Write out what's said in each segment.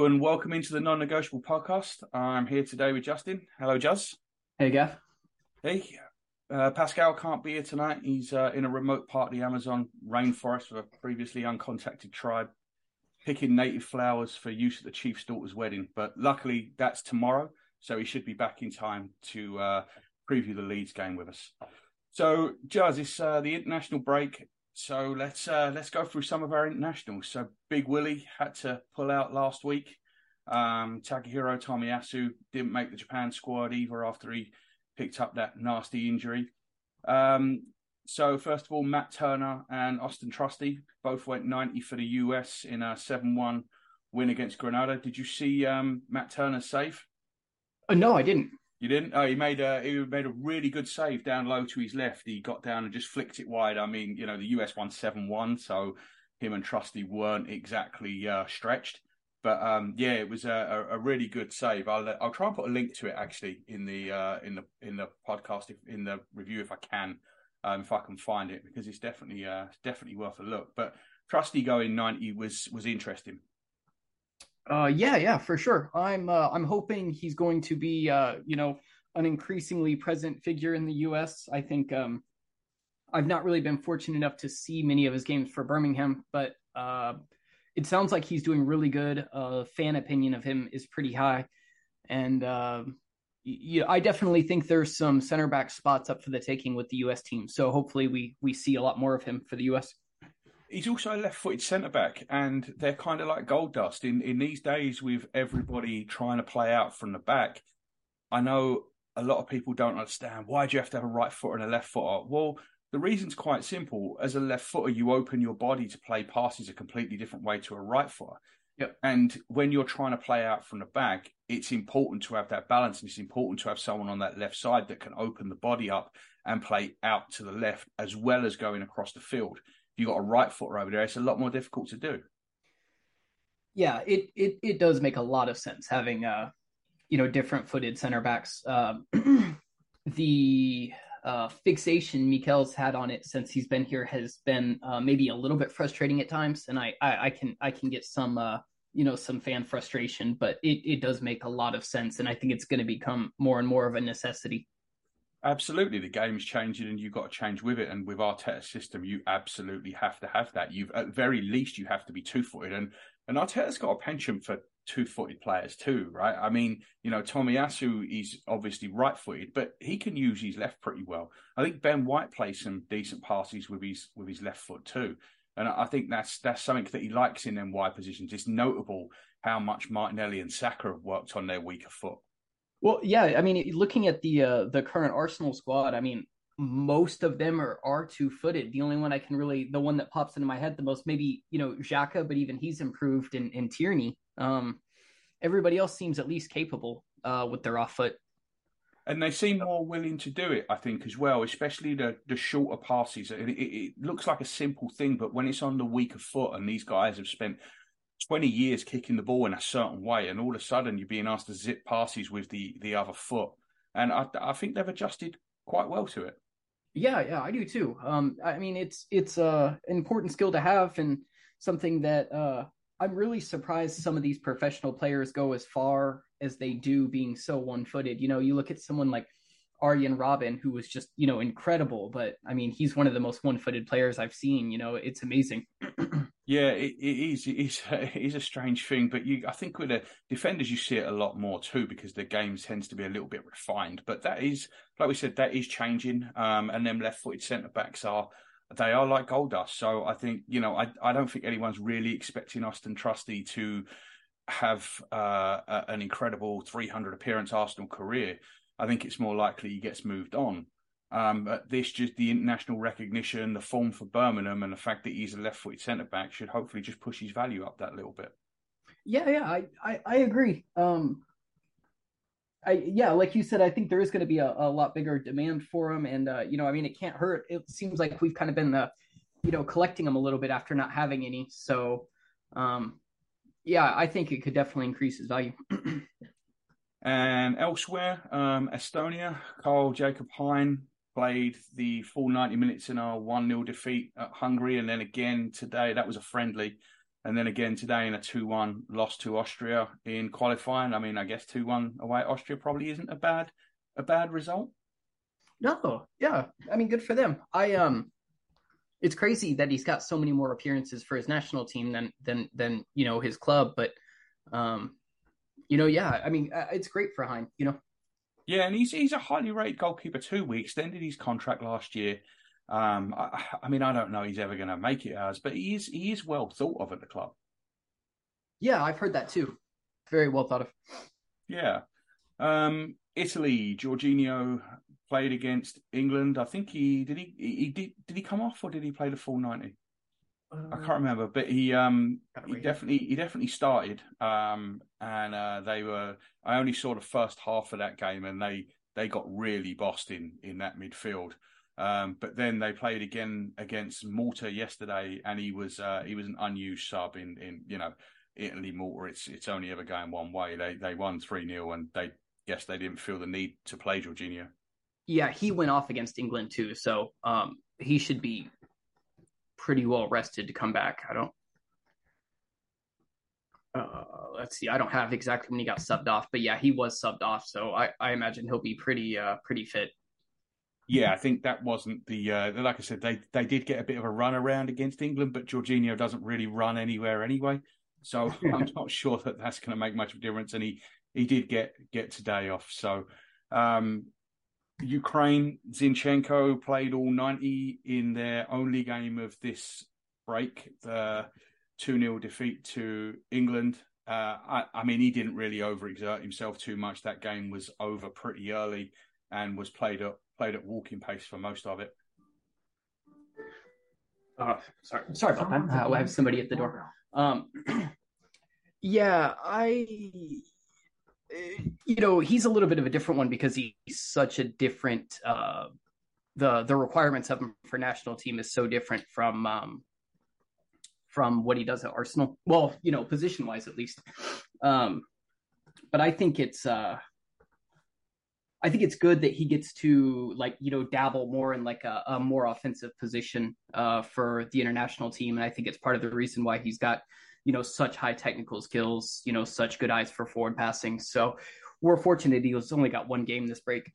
Hello and welcome into the non-negotiable podcast. I'm here today with Justin. Hello, Juz. Hey, Gav. Hey, uh, Pascal can't be here tonight. He's uh, in a remote part of the Amazon rainforest with a previously uncontacted tribe, picking native flowers for use at the chief's daughter's wedding. But luckily, that's tomorrow, so he should be back in time to uh, preview the Leeds game with us. So, Juz, it's uh, the international break. So let's uh, let's go through some of our internationals. So Big Willie had to pull out last week. Um, Takahiro Tomiyasu didn't make the Japan squad either after he picked up that nasty injury. Um, so first of all, Matt Turner and Austin Trusty both went 90 for the US in a 7-1 win against Grenada. Did you see um, Matt Turner save? Uh, no, I didn't. You didn't? Oh, he made a he made a really good save down low to his left. He got down and just flicked it wide. I mean, you know, the US won seven one, so him and Trusty weren't exactly uh, stretched. But um, yeah, it was a, a, really good save. I'll I'll try and put a link to it actually in the uh, in the in the podcast if, in the review if I can, um, if I can find it because it's definitely uh, definitely worth a look. But Trusty going ninety was was interesting. Uh, yeah, yeah, for sure. I'm uh, I'm hoping he's going to be uh, you know an increasingly present figure in the U.S. I think um, I've not really been fortunate enough to see many of his games for Birmingham, but uh, it sounds like he's doing really good. Uh, fan opinion of him is pretty high, and uh, yeah, I definitely think there's some center back spots up for the taking with the U.S. team. So hopefully we we see a lot more of him for the U.S he's also a left-footed centre back, and they're kind of like gold dust in in these days with everybody trying to play out from the back. I know a lot of people don't understand why do you have to have a right foot and a left footer. Well, the reason's quite simple. As a left footer, you open your body to play passes a completely different way to a right footer. Yep. And when you're trying to play out from the back, it's important to have that balance, and it's important to have someone on that left side that can open the body up and play out to the left as well as going across the field you got a right footer over there, it's a lot more difficult to do. Yeah, it it it does make a lot of sense having uh you know different footed center backs. Um, the uh, fixation Mikel's had on it since he's been here has been uh, maybe a little bit frustrating at times, and I I, I can I can get some uh, you know some fan frustration, but it it does make a lot of sense, and I think it's going to become more and more of a necessity. Absolutely, the game's changing, and you've got to change with it. And with Arteta's system, you absolutely have to have that. You've at very least you have to be two footed, and and Arteta's got a penchant for two footed players too, right? I mean, you know, Tomiyasu is obviously right footed, but he can use his left pretty well. I think Ben White plays some decent passes with his with his left foot too, and I think that's that's something that he likes in them wide positions. It's notable how much Martinelli and Saka have worked on their weaker foot. Well, yeah, I mean, looking at the uh, the current Arsenal squad, I mean, most of them are are two footed. The only one I can really, the one that pops into my head the most, maybe you know Xhaka, but even he's improved in in Tierney. Um, everybody else seems at least capable uh, with their off foot. And they seem more willing to do it, I think, as well, especially the, the shorter passes. It, it, it looks like a simple thing, but when it's on the weaker foot, and these guys have spent 20 years kicking the ball in a certain way, and all of a sudden you're being asked to zip passes with the the other foot. And I, I think they've adjusted quite well to it. Yeah, yeah, I do too. Um, I mean, it's it's uh, an important skill to have, and something that uh, I'm really surprised some of these professional players go as far as they do, being so one-footed. You know, you look at someone like Arjen Robben, who was just you know incredible, but I mean, he's one of the most one-footed players I've seen. You know, it's amazing. Yeah, it, it is. It is. It is a strange thing, but you, I think with the defenders, you see it a lot more too because the game tends to be a little bit refined. But that is, like we said, that is changing. Um, and them left-footed centre backs are, they are like gold dust. So I think you know, I, I don't think anyone's really expecting Austin Trusty to have uh, a, an incredible 300 appearance Arsenal career. I think it's more likely he gets moved on. Um, but this just the international recognition, the form for Birmingham, and the fact that he's a left-footed centre back should hopefully just push his value up that little bit. Yeah, yeah, I I, I agree. Um, I yeah, like you said, I think there is going to be a, a lot bigger demand for him, and uh, you know, I mean, it can't hurt. It seems like we've kind of been, uh, you know, collecting them a little bit after not having any. So, um, yeah, I think it could definitely increase his value. and elsewhere, um, Estonia, Karl Jakob Hein played the full 90 minutes in our 1 0 defeat at Hungary. And then again today, that was a friendly. and then again today in a two-one loss to Austria in qualifying. I mean, I guess two-one away at Austria probably isn't a bad a bad result. No, yeah, I mean, good for them. I um, it's crazy that he's got so many more appearances for his national team than than than you know his club, but um, you know, yeah, I mean, uh, it's great for Hein, you know. Yeah, and he's he's a highly rated goalkeeper too. We extended his contract last year. Um, I, I mean, I don't know he's ever going to make it as, but he is he is well thought of at the club. Yeah, I've heard that too. Very well thought of. Yeah. Um, Italy, Jorginho played against England. I think he did he, he did did he come off or did he play the full ninety? I can't remember, but he um he definitely he definitely started. Um and uh, they were I only saw the first half of that game and they they got really bossed in in that midfield. Um, but then they played again against Malta yesterday, and he was uh, he was an unused sub in in you know Italy Malta. It's it's only ever going one way. They they won three 0 and they guess they didn't feel the need to play Jorginho. Yeah, he went off against England too, so um, he should be pretty well rested to come back. I don't. Uh, let's see. I don't have exactly when he got subbed off, but yeah, he was subbed off. So I, I imagine he'll be pretty uh, pretty fit. Yeah, I think that wasn't the uh, like I said they they did get a bit of a run around against England, but Jorginho doesn't really run anywhere anyway. So I'm not sure that that's going to make much of a difference. And he he did get get today off. So um, Ukraine, Zinchenko played all 90 in their only game of this break, the 2 0 defeat to England. Uh, I, I, mean, he didn't really overexert himself too much. That game was over pretty early and was played at played at walking pace for most of it. Oh, sorry, sorry about that. Uh, I have somebody at the door. Um, yeah, I you know he's a little bit of a different one because he's such a different uh, the the requirements of him for national team is so different from um, from what he does at Arsenal. Well, you know, position wise at least. Um, but I think it's uh, I think it's good that he gets to like you know dabble more in like a, a more offensive position uh, for the international team, and I think it's part of the reason why he's got you know, such high technical skills, you know, such good eyes for forward passing. So we're fortunate he's only got one game this break.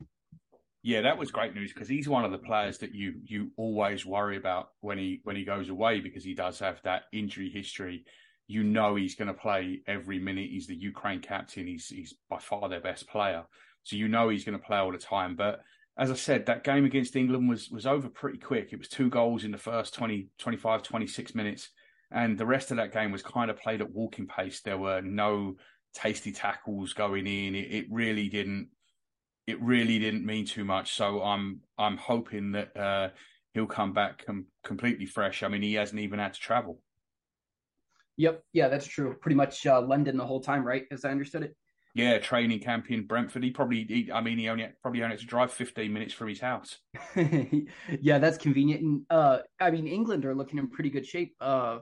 Yeah, that was great news because he's one of the players that you you always worry about when he when he goes away because he does have that injury history. You know he's going to play every minute. He's the Ukraine captain. He's he's by far their best player. So you know he's going to play all the time. But as I said, that game against England was was over pretty quick. It was two goals in the first 20, 25, 26 minutes. And the rest of that game was kind of played at walking pace. There were no tasty tackles going in. It, it really didn't. It really didn't mean too much. So I'm I'm hoping that uh, he'll come back com- completely fresh. I mean, he hasn't even had to travel. Yep. Yeah, that's true. Pretty much uh, London the whole time, right? As I understood it. Yeah, training camp in Brentford. He probably, he, I mean, he only probably only had to drive 15 minutes from his house. yeah, that's convenient. And uh, I mean, England are looking in pretty good shape. Uh,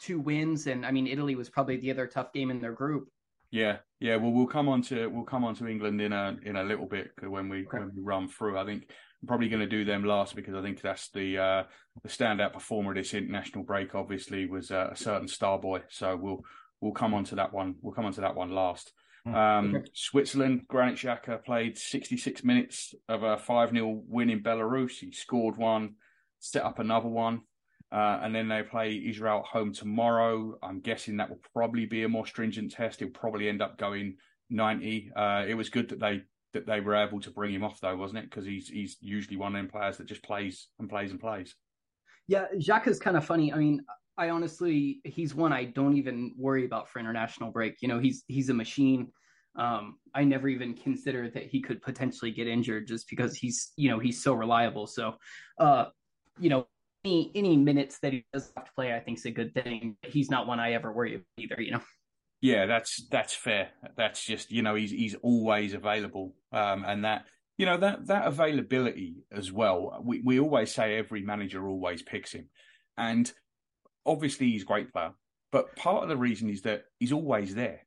two wins, and I mean Italy was probably the other tough game in their group. Yeah, yeah. Well, we'll come on to we'll come on to England in a in a little bit when we okay. when we run through. I think I'm probably going to do them last because I think that's the uh, the standout performer of this international break. Obviously, was uh, a certain star boy. So we'll we'll come on to that one. We'll come on to that one last. Hmm. Um, okay. Switzerland, Granit Xhaka played 66 minutes of a 5 0 win in Belarus. He scored one, set up another one. Uh, and then they play Israel at home tomorrow. I'm guessing that will probably be a more stringent test. He'll probably end up going 90. Uh, it was good that they that they were able to bring him off though, wasn't it? Because he's he's usually one of them players that just plays and plays and plays. Yeah, Xhaka is kind of funny. I mean, I honestly, he's one I don't even worry about for international break. You know, he's he's a machine. Um, I never even considered that he could potentially get injured just because he's, you know, he's so reliable. So, uh, you know, any any minutes that he does have to play, I think is a good thing. He's not one I ever worry about either. You know. Yeah, that's that's fair. That's just you know he's he's always available, um, and that you know that that availability as well. We we always say every manager always picks him, and obviously he's a great player. But part of the reason is that he's always there.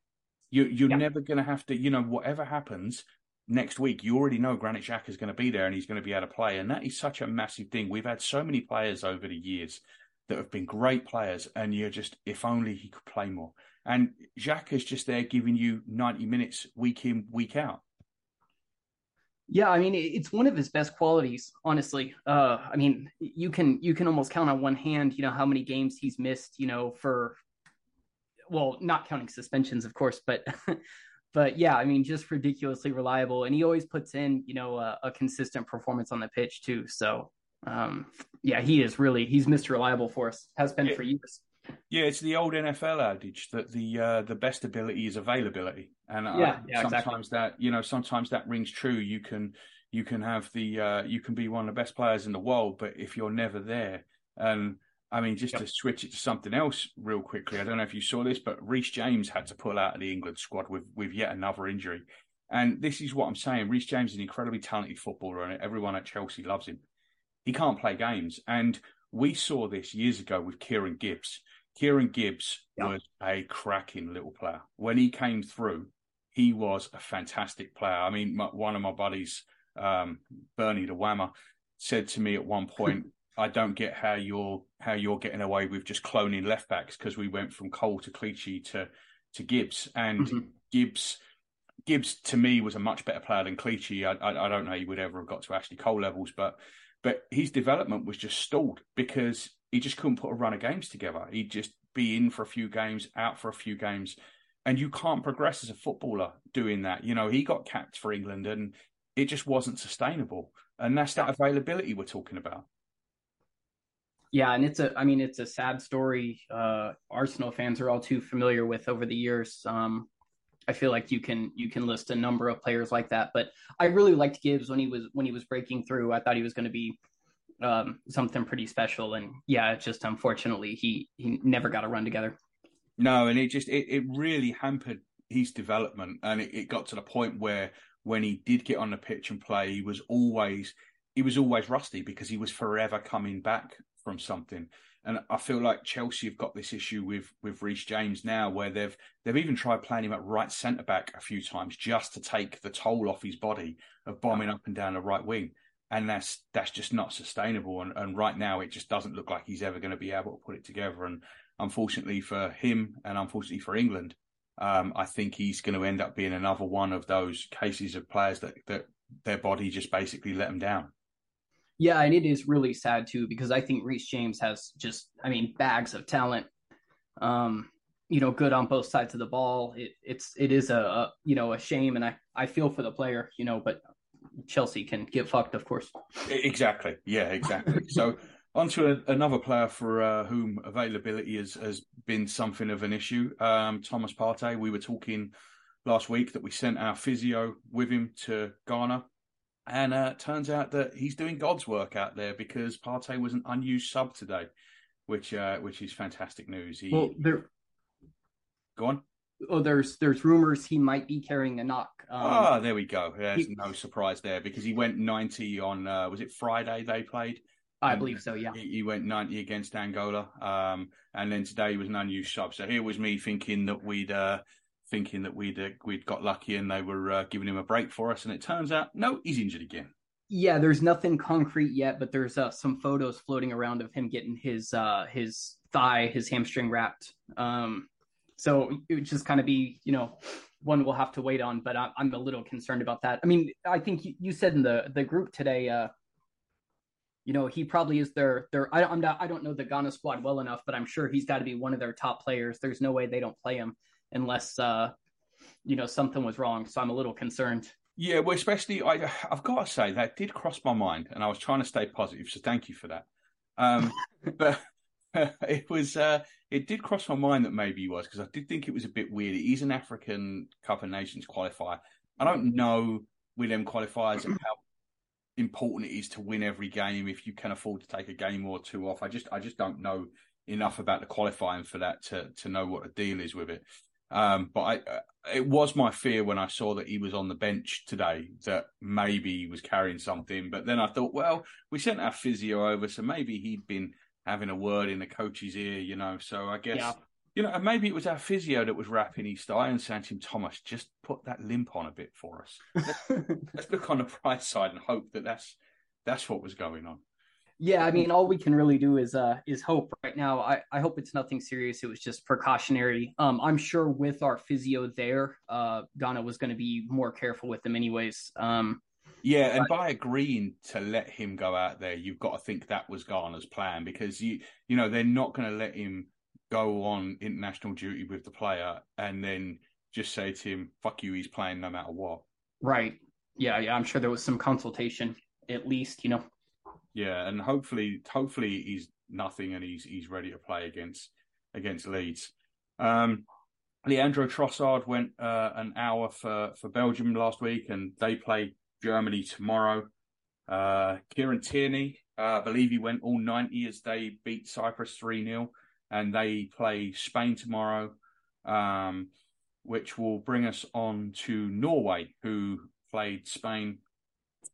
You you're yeah. never going to have to you know whatever happens next week, you already know Granit Xhaka is going to be there and he's going to be able to play. And that is such a massive thing. We've had so many players over the years that have been great players, and you're just if only he could play more. And Xhaka is just there giving you 90 minutes week in, week out. Yeah, I mean it's one of his best qualities, honestly. Uh, I mean you can you can almost count on one hand, you know, how many games he's missed, you know, for well, not counting suspensions, of course, but but yeah, I mean just ridiculously reliable, and he always puts in, you know, a, a consistent performance on the pitch too. So um, yeah, he is really he's Mr. Reliable for us, has been yeah. for years. Yeah, it's the old NFL adage that the uh, the best ability is availability, and uh, yeah, yeah, sometimes exactly. that you know sometimes that rings true. You can you can have the uh, you can be one of the best players in the world, but if you're never there, and I mean just yep. to switch it to something else real quickly, I don't know if you saw this, but Reece James had to pull out of the England squad with with yet another injury, and this is what I'm saying. Reece James is an incredibly talented footballer, and everyone at Chelsea loves him. He can't play games, and we saw this years ago with Kieran Gibbs Kieran Gibbs yeah. was a cracking little player. When he came through, he was a fantastic player. I mean, my, one of my buddies, um, Bernie the Whammer, said to me at one point, "I don't get how you're how you're getting away with just cloning left backs because we went from Cole to Clichy to to Gibbs, and mm-hmm. Gibbs." Gibbs to me was a much better player than Clichy. I, I, I don't know he would ever have got to Ashley Cole levels, but but his development was just stalled because he just couldn't put a run of games together. He'd just be in for a few games, out for a few games. And you can't progress as a footballer doing that. You know, he got capped for England and it just wasn't sustainable. And that's that availability we're talking about. Yeah, and it's a I mean it's a sad story uh Arsenal fans are all too familiar with over the years. Um I feel like you can you can list a number of players like that, but I really liked Gibbs when he was when he was breaking through. I thought he was going to be um, something pretty special. And yeah, just unfortunately he he never got a run together. No, and it just it, it really hampered his development, and it, it got to the point where when he did get on the pitch and play, he was always he was always rusty because he was forever coming back from something. And I feel like Chelsea have got this issue with with Reece James now, where they've they've even tried playing him at right centre back a few times just to take the toll off his body of bombing up and down the right wing and that's that's just not sustainable. And, and right now, it just doesn't look like he's ever going to be able to put it together. And unfortunately for him, and unfortunately for England, um, I think he's going to end up being another one of those cases of players that that their body just basically let them down. Yeah, and it is really sad too because I think Reece James has just, I mean, bags of talent. Um, you know, good on both sides of the ball. It, it's it is a, a you know a shame, and I I feel for the player, you know, but Chelsea can get fucked, of course. Exactly. Yeah, exactly. so on to a, another player for uh, whom availability has, has been something of an issue. Um, Thomas Partey. We were talking last week that we sent our physio with him to Ghana. And uh, turns out that he's doing God's work out there because Partey was an unused sub today, which uh, which is fantastic news. He... Well, there. Go on oh, there's there's rumors he might be carrying a knock. Um, oh, there we go. There's he, no surprise there because he went 90 on uh, was it Friday they played? I believe so. Yeah, he, he, went 90 against Angola, um, and then today he was an unused sub. So here was me thinking that we'd uh, thinking that we'd uh, we'd got lucky and they were uh, giving him a break for us, and it turns out no, he's injured again. Yeah, there's nothing concrete yet, but there's uh, some photos floating around of him getting his uh, his thigh, his hamstring wrapped. Um, so it would just kind of be, you know, one we'll have to wait on. But I'm a little concerned about that. I mean, I think you said in the the group today, uh, you know, he probably is their their. I, I'm not. I don't know the Ghana squad well enough, but I'm sure he's got to be one of their top players. There's no way they don't play him unless, uh, you know, something was wrong. So I'm a little concerned. Yeah, well, especially I, I've got to say that did cross my mind, and I was trying to stay positive. So thank you for that. Um, but it was uh, it did cross my mind that maybe he was because I did think it was a bit weird. He's an African Cup of Nations qualifier. I don't know with them qualifiers how important it is to win every game if you can afford to take a game or two off. I just I just don't know enough about the qualifying for that to to know what the deal is with it. Um, but I, uh, it was my fear when I saw that he was on the bench today that maybe he was carrying something. But then I thought, well, we sent our physio over, so maybe he'd been having a word in the coach's ear, you know. So I guess yeah. you know, and maybe it was our physio that was wrapping his thigh and saying to him, Thomas, just put that limp on a bit for us. Let's, let's look on the bright side and hope that that's that's what was going on. Yeah, I mean, all we can really do is uh is hope right now. I I hope it's nothing serious. It was just precautionary. Um, I'm sure with our physio there, uh, Ghana was going to be more careful with him, anyways. Um, yeah, and by agreeing to let him go out there, you've got to think that was Ghana's plan because you you know they're not going to let him go on international duty with the player and then just say to him, "Fuck you," he's playing no matter what. Right. Yeah. Yeah. I'm sure there was some consultation, at least. You know. Yeah, and hopefully, hopefully he's nothing and he's he's ready to play against against Leeds. Um, Leandro Trossard went uh, an hour for for Belgium last week, and they play Germany tomorrow. Uh, Kieran Tierney, uh, I believe he went all 90 as they beat Cyprus 3 0, and they play Spain tomorrow, um, which will bring us on to Norway, who played Spain,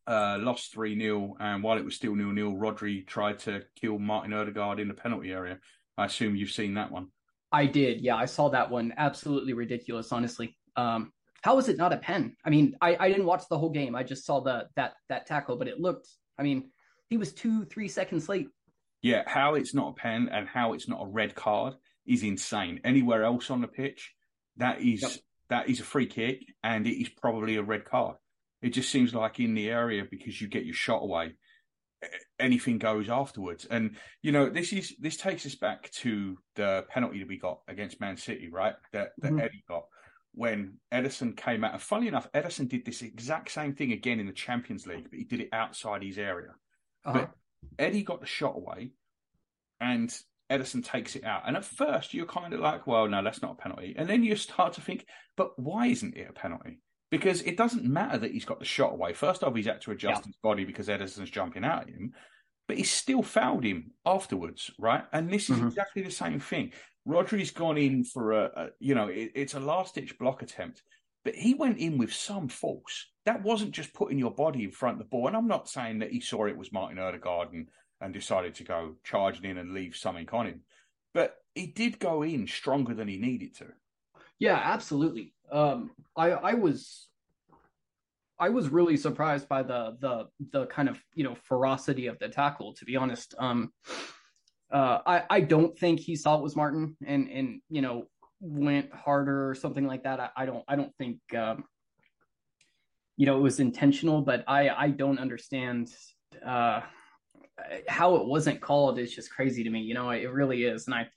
uh, lost 3 0, and while it was still 0 0, Rodri tried to kill Martin Odegaard in the penalty area. I assume you've seen that one. I did. Yeah, I saw that one. Absolutely ridiculous, honestly. Um, how is it not a pen? I mean, I, I didn't watch the whole game. I just saw the that that tackle, but it looked. I mean, he was two three seconds late. Yeah, how it's not a pen and how it's not a red card is insane. Anywhere else on the pitch, that is yep. that is a free kick and it is probably a red card. It just seems like in the area because you get your shot away, anything goes afterwards. And you know, this is this takes us back to the penalty that we got against Man City, right? That that mm-hmm. Eddie got when Ederson came out. And funny enough, Ederson did this exact same thing again in the Champions League, but he did it outside his area. Uh-huh. But Eddie got the shot away, and Ederson takes it out. And at first, you're kind of like, well, no, that's not a penalty. And then you start to think, but why isn't it a penalty? Because it doesn't matter that he's got the shot away. First off, he's had to adjust yeah. his body because Ederson's jumping out at him, but he still fouled him afterwards, right? And this is mm-hmm. exactly the same thing. Rodri's gone in for a, a you know, it, it's a last ditch block attempt, but he went in with some force. That wasn't just putting your body in front of the ball. And I'm not saying that he saw it was Martin Odegaard and, and decided to go charging in and leave something on him, but he did go in stronger than he needed to. Yeah, absolutely. Um, I I was I was really surprised by the the the kind of you know ferocity of the tackle. To be honest, um, uh, I I don't think he saw it was Martin and and you know went harder or something like that. I, I don't I don't think um, you know it was intentional, but I I don't understand uh, how it wasn't called. It's just crazy to me. You know, it really is, and I.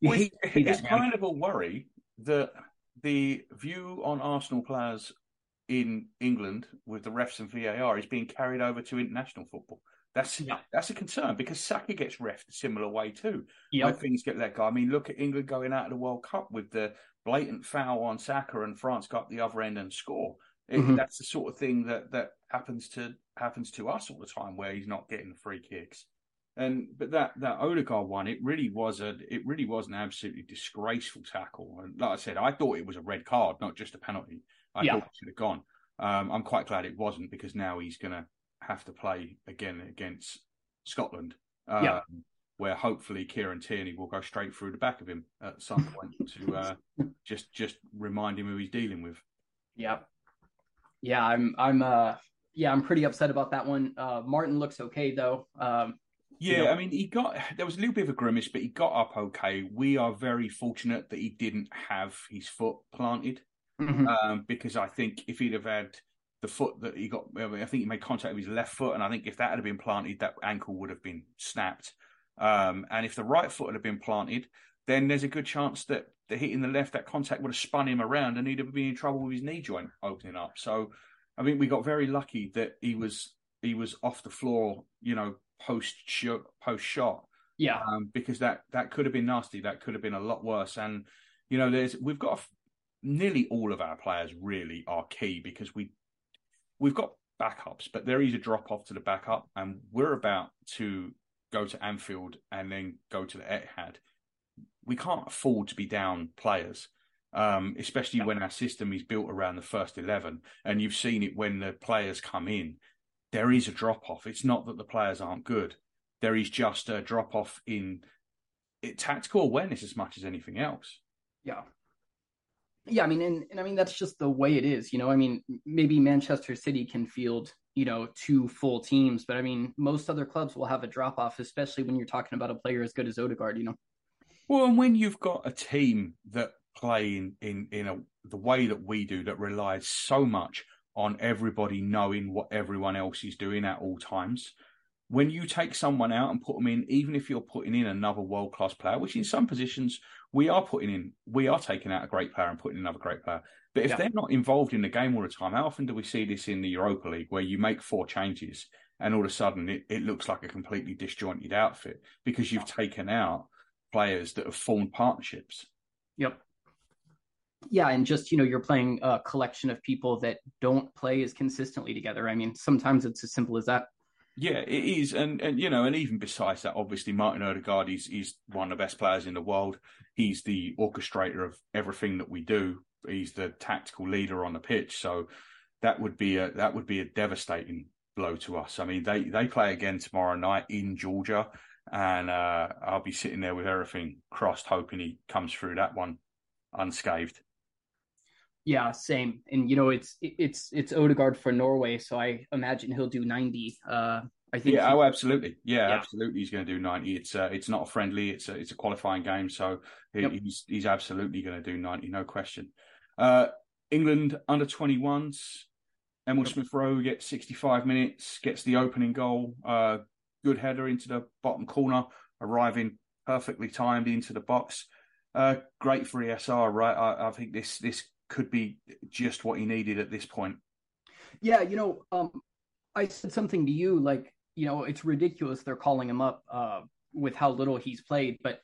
Well, hate, it's that, kind of a worry that the view on Arsenal players in England with the refs and VAR is being carried over to international football. That's yeah. that's a concern because Saka gets refed a similar way too. Yeah, things get let go. I mean, look at England going out of the World Cup with the blatant foul on Saka, and France got the other end and score. It, mm-hmm. That's the sort of thing that that happens to happens to us all the time, where he's not getting free kicks. And but that that Odegaard one, it really was a it really was an absolutely disgraceful tackle. And like I said, I thought it was a red card, not just a penalty. I yeah. thought it should have gone. Um, I'm quite glad it wasn't because now he's going to have to play again against Scotland. Um, yeah. Where hopefully Kieran Tierney will go straight through the back of him at some point to uh, just just remind him who he's dealing with. Yeah, yeah, I'm I'm uh yeah I'm pretty upset about that one. Uh, Martin looks okay though. Um, yeah, I mean, he got there was a little bit of a grimace, but he got up okay. We are very fortunate that he didn't have his foot planted, mm-hmm. um, because I think if he'd have had the foot that he got, I think he made contact with his left foot, and I think if that had been planted, that ankle would have been snapped. Um, and if the right foot had been planted, then there's a good chance that the hitting the left, that contact would have spun him around, and he'd have been in trouble with his knee joint opening up. So, I think we got very lucky that he was he was off the floor, you know, post post shot. Yeah, um, because that that could have been nasty. That could have been a lot worse. And you know, there's we've got nearly all of our players really are key because we we've got backups, but there is a drop off to the backup, and we're about to go to Anfield and then go to the Etihad. We can't afford to be down players, um, especially when our system is built around the first eleven. And you've seen it when the players come in. There is a drop off. It's not that the players aren't good. There is just a drop off in it, tactical awareness as much as anything else. Yeah, yeah, I mean, and, and I mean that's just the way it is, you know. I mean, maybe Manchester City can field, you know, two full teams. But I mean, most other clubs will have a drop off, especially when you're talking about a player as good as Odegaard. You know. Well, and when you've got a team that play in in, in a, the way that we do, that relies so much on everybody knowing what everyone else is doing at all times. When you take someone out and put them in, even if you're putting in another world class player, which in some positions we are putting in, we are taking out a great player and putting in another great player. But if yeah. they're not involved in the game all the time, how often do we see this in the Europa League where you make four changes and all of a sudden it, it looks like a completely disjointed outfit because you've taken out players that have formed partnerships? Yep yeah and just you know you're playing a collection of people that don't play as consistently together. I mean sometimes it's as simple as that. Yeah it is. And and you know and even besides that obviously martin odegaard is, is one of the best players in the world. He's the orchestrator of everything that we do. He's the tactical leader on the pitch. So that would be a that would be a devastating blow to us. I mean they they play again tomorrow night in georgia. And uh, i'll be sitting there with everything crossed hoping he comes through that one unscathed yeah, same. And you know, it's it's it's Odegaard for Norway, so I imagine he'll do ninety. Uh, I think. Yeah. He, oh, absolutely. Yeah, yeah, absolutely. He's going to do ninety. It's uh, it's not a friendly. It's a it's a qualifying game, so he, yep. he's he's absolutely going to do ninety, no question. Uh, England under twenty ones. Emil yep. Smith Rowe gets sixty five minutes, gets the opening goal. Uh, good header into the bottom corner, arriving perfectly timed into the box. Uh, great for ESR, right? I, I, think this this could be just what he needed at this point. Yeah, you know, um, I said something to you like, you know, it's ridiculous they're calling him up uh, with how little he's played, but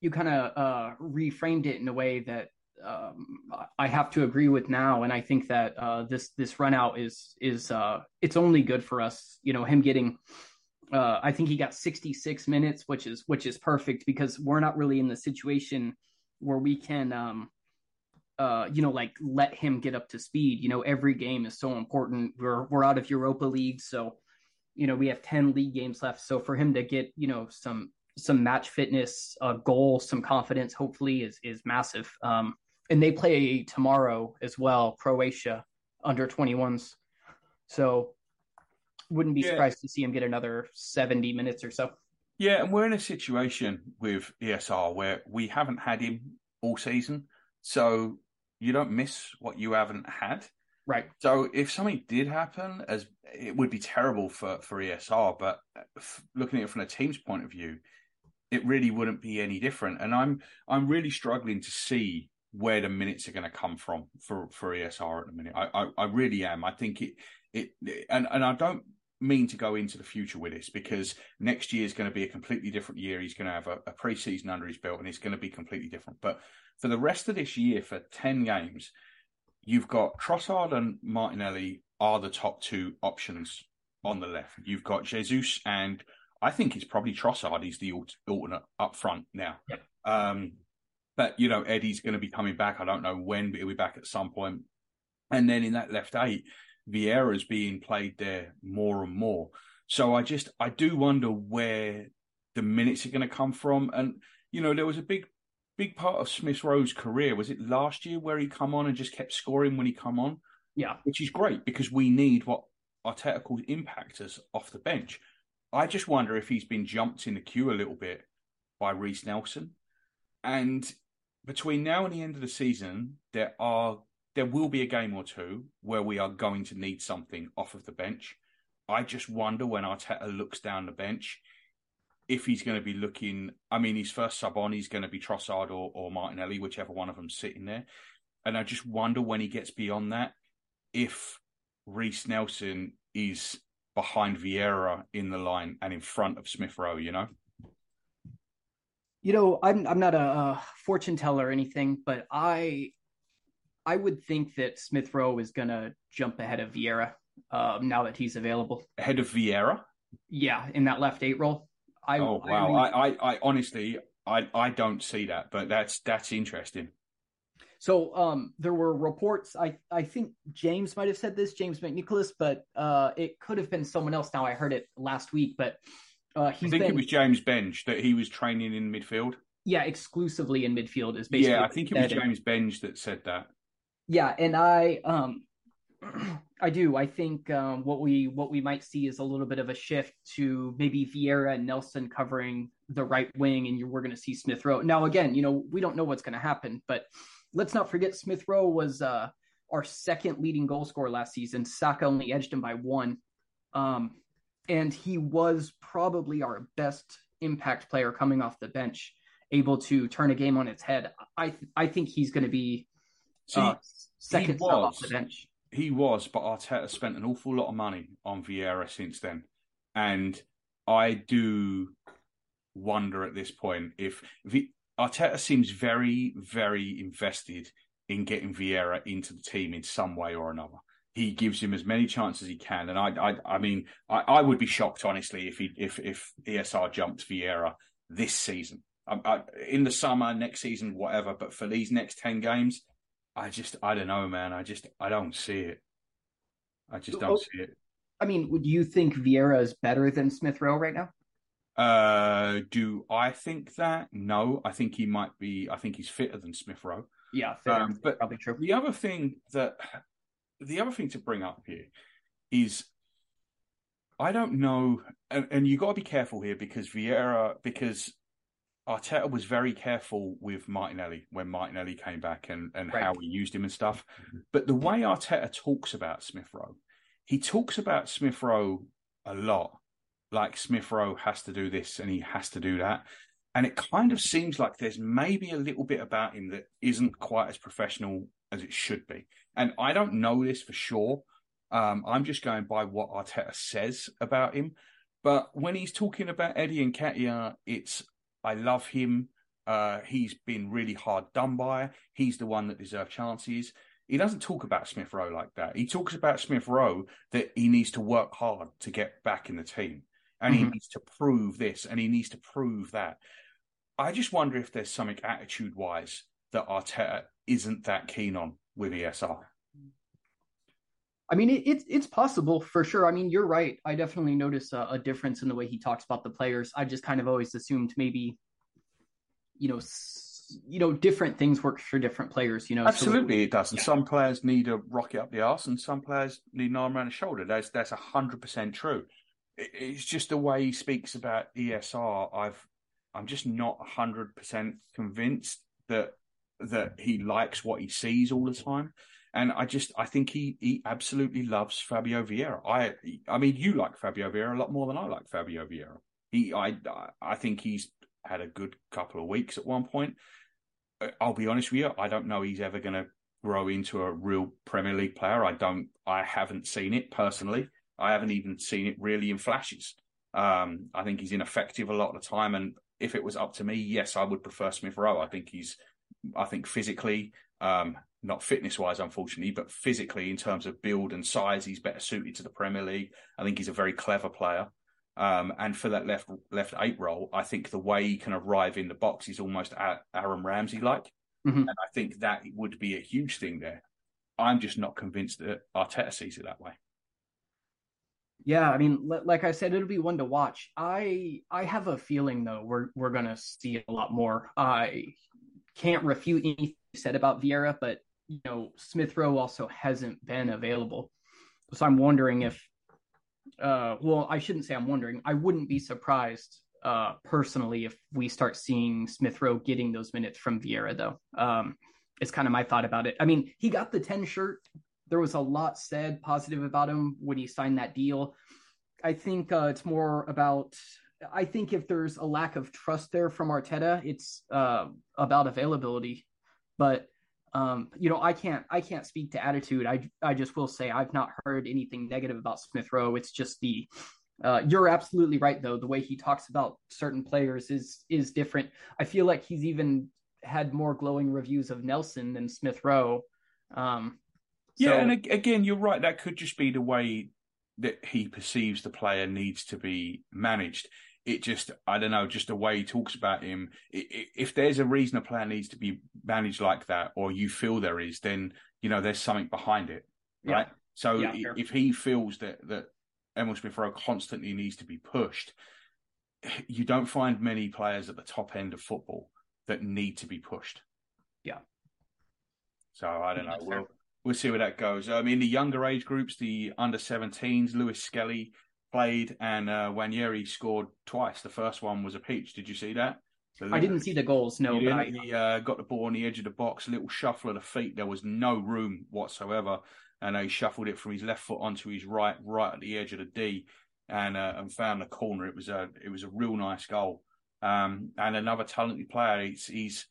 you kind of uh, reframed it in a way that um, I have to agree with now, and I think that uh, this this run out is is uh, it's only good for us. You know, him getting. Uh, I think he got 66 minutes, which is which is perfect because we're not really in the situation where we can um, uh, you know, like let him get up to speed. You know, every game is so important. We're we're out of Europa League, so you know we have ten league games left. So for him to get you know some some match fitness, a goal, some confidence, hopefully is is massive. Um, and they play tomorrow as well, Croatia under 21s. So wouldn't be yeah. surprised to see him get another 70 minutes or so. Yeah, and we're in a situation with ESR where we haven't had him all season. So you don't miss what you haven't had. Right. So if something did happen, as it would be terrible for for ESR, but uh, looking at it from a team's point of view, it really wouldn't be any different. And I'm I'm really struggling to see where the minutes are going to come from for for ESR at the minute. I, I, I really am. I think it it and and I don't mean to go into the future with this because next year is going to be a completely different year. He's going to have a, a preseason under his belt and it's going to be completely different. But for the rest of this year, for 10 games, you've got Trossard and Martinelli are the top two options on the left. You've got Jesus and I think it's probably Trossard. He's the alternate up front now. Yeah. Um, but, you know, Eddie's going to be coming back. I don't know when, but he'll be back at some point. And then in that left eight, Vieira's being played there more and more. So I just, I do wonder where the minutes are going to come from. And, you know, there was a big big part of Smith Rowe's career. Was it last year where he come on and just kept scoring when he come on? Yeah, which is great because we need what Arteta calls impactors off the bench. I just wonder if he's been jumped in the queue a little bit by Reiss Nelson, and between now and the end of the season, there are there will be a game or two where we are going to need something off of the bench. I just wonder when Arteta looks down the bench if he's going to be looking, I mean, his first sub on, he's going to be Trossard or, or Martinelli, whichever one of them sitting there. And I just wonder when he gets beyond that, if Reiss Nelson is behind Vieira in the line and in front of Smith Rowe, you know? You know, I'm I'm not a, a fortune teller or anything, but I I would think that Smith Rowe is gonna jump ahead of Vieira um, now that he's available. Ahead of Vieira? Yeah, in that left eight role. I, oh wow! I, I, I, honestly, I, I don't see that, but that's that's interesting. So um, there were reports. I, I think James might have said this, James McNicholas, but uh, it could have been someone else. Now I heard it last week, but uh, I think been, it was James Benge that he was training in midfield. Yeah, exclusively in midfield is basically. Yeah, I think it was James Benge that said that. Yeah, and I um, I do. I think um, what we what we might see is a little bit of a shift to maybe Vieira and Nelson covering the right wing, and you, we're going to see Smith Rowe. Now, again, you know, we don't know what's going to happen, but let's not forget Smith Rowe was uh, our second leading goal scorer last season. Saka only edged him by one, um, and he was probably our best impact player coming off the bench, able to turn a game on its head. I I think he's going to be See, uh, second was. the bench. He was, but Arteta spent an awful lot of money on Vieira since then, and I do wonder at this point if v- Arteta seems very, very invested in getting Vieira into the team in some way or another. He gives him as many chances as he can, and I, I, I mean, I, I would be shocked honestly if he, if if ESR jumps Vieira this season. I, I, in the summer, next season, whatever. But for these next ten games, I just, I don't know, man. I just, I don't see it. I just don't Oh. see it. I mean, would you think Vieira is better than Smith Rowe right now? Uh, do I think that? No, I think he might be. I think he's fitter than Smith Rowe. Yeah, fair. Um, but probably true. the other thing that, the other thing to bring up here is, I don't know, and, and you got to be careful here because Vieira, because Arteta was very careful with Martinelli when Martinelli came back and and Right. how he used him and stuff. But the way Arteta talks about Smith Rowe, he talks about Smith Rowe a lot. Like Smith Rowe has to do this and he has to do that. And it kind of seems like there's maybe a little bit about him that isn't quite as professional as it should be. And I don't know this for sure. Um, I'm just going by what Arteta says about him. But when he's talking about Eddie and Katia, it's I love him. Uh, he's been really hard done by. He's the one that deserves chances. He doesn't talk about Smith Rowe like that. He talks about Smith Rowe that he needs to work hard to get back in the team. And he Mhm. needs to prove this and he needs to prove that. I just wonder if there's something attitude wise that Arteta isn't that keen on with ESR. I mean, it, it's it's possible for sure. I mean, you're right. I definitely notice a, a difference in the way he talks about the players. I just kind of always assumed maybe, you know, s- you know, different things work for different players. You know, So- Absolutely, it does. And yeah. some players need a rocket up the arse, and some players need an arm around the shoulder. That's that's hundred percent true. It- It's just the way he speaks about ESR. I've I'm just not hundred percent convinced that that he likes what he sees all the time. And I just I think he he absolutely loves Fabio Vieira. I I mean you like Fabio Vieira a lot more than I like Fabio Vieira. He I I think he's had a good couple of weeks at one point. I'll be honest with you, I don't know he's ever going to grow into a real Premier League player. I don't, I haven't seen it personally. I haven't even seen it really in flashes. Um, I think he's ineffective a lot of the time. And if it was up to me, yes, I would prefer Smith Rowe. I think he's, I think physically, um, not fitness wise, unfortunately, but physically in terms of build and size, he's better suited to the Premier League. I think he's a very clever player. Um, and for that left left eight role, I think the way he can arrive in the box is almost Aaron Ramsey like, Mhm. and I think that would be a huge thing there. I'm just not convinced that Arteta sees it that way. Yeah, I mean, like I said, it'll be one to watch. I I have a feeling though we're we're gonna see a lot more. I can't refute anything you said about Vieira, but you know Smith Rowe also hasn't been available, so I'm wondering if. Uh, well, I shouldn't say I'm wondering. I wouldn't be surprised, uh, personally, if we start seeing Smith Rowe getting those minutes from Vieira, though. Um, it's kind of my thought about it. I mean, he got the 10 shirt there was a lot said positive about him when he signed that deal. I think uh, it's more about. I think if there's a lack of trust there from Arteta, it's uh, about availability. But um, you know, I can't. I can't speak to attitude. I I just will say I've not heard anything negative about Smith Rowe. It's just the. Uh, you're absolutely right, though. The way he talks about certain players is is different. I feel like he's even had more glowing reviews of Nelson than Smith Rowe. Um, Yeah, so- and ag- again, you're right. That could just be the way that he perceives the player needs to be managed. It just, I don't know, just the way he talks about him. I- i- If there's a reason a player needs to be managed like that, or you feel there is, then you know there's something behind it, Yeah. right? So Yeah, sure. if he feels that that Emil Smith Rowe constantly needs to be pushed, you don't find many players at the top end of football that need to be pushed. Yeah. So I don't know. That's. We'll we'll see where that goes. I mean, the younger age groups, the under 17s, Lewis Skelly played and uh, Nwaneri scored twice. The first one was a peach. Did you see that? So I didn't see the goals. No, but I... he uh, got the ball on the edge of the box, a little shuffle of the feet. There was no room whatsoever, and he shuffled it from his left foot onto his right, right at the edge of the D, and uh, and found the corner. It was a it was a real nice goal. Um, and another talented player. He's, he's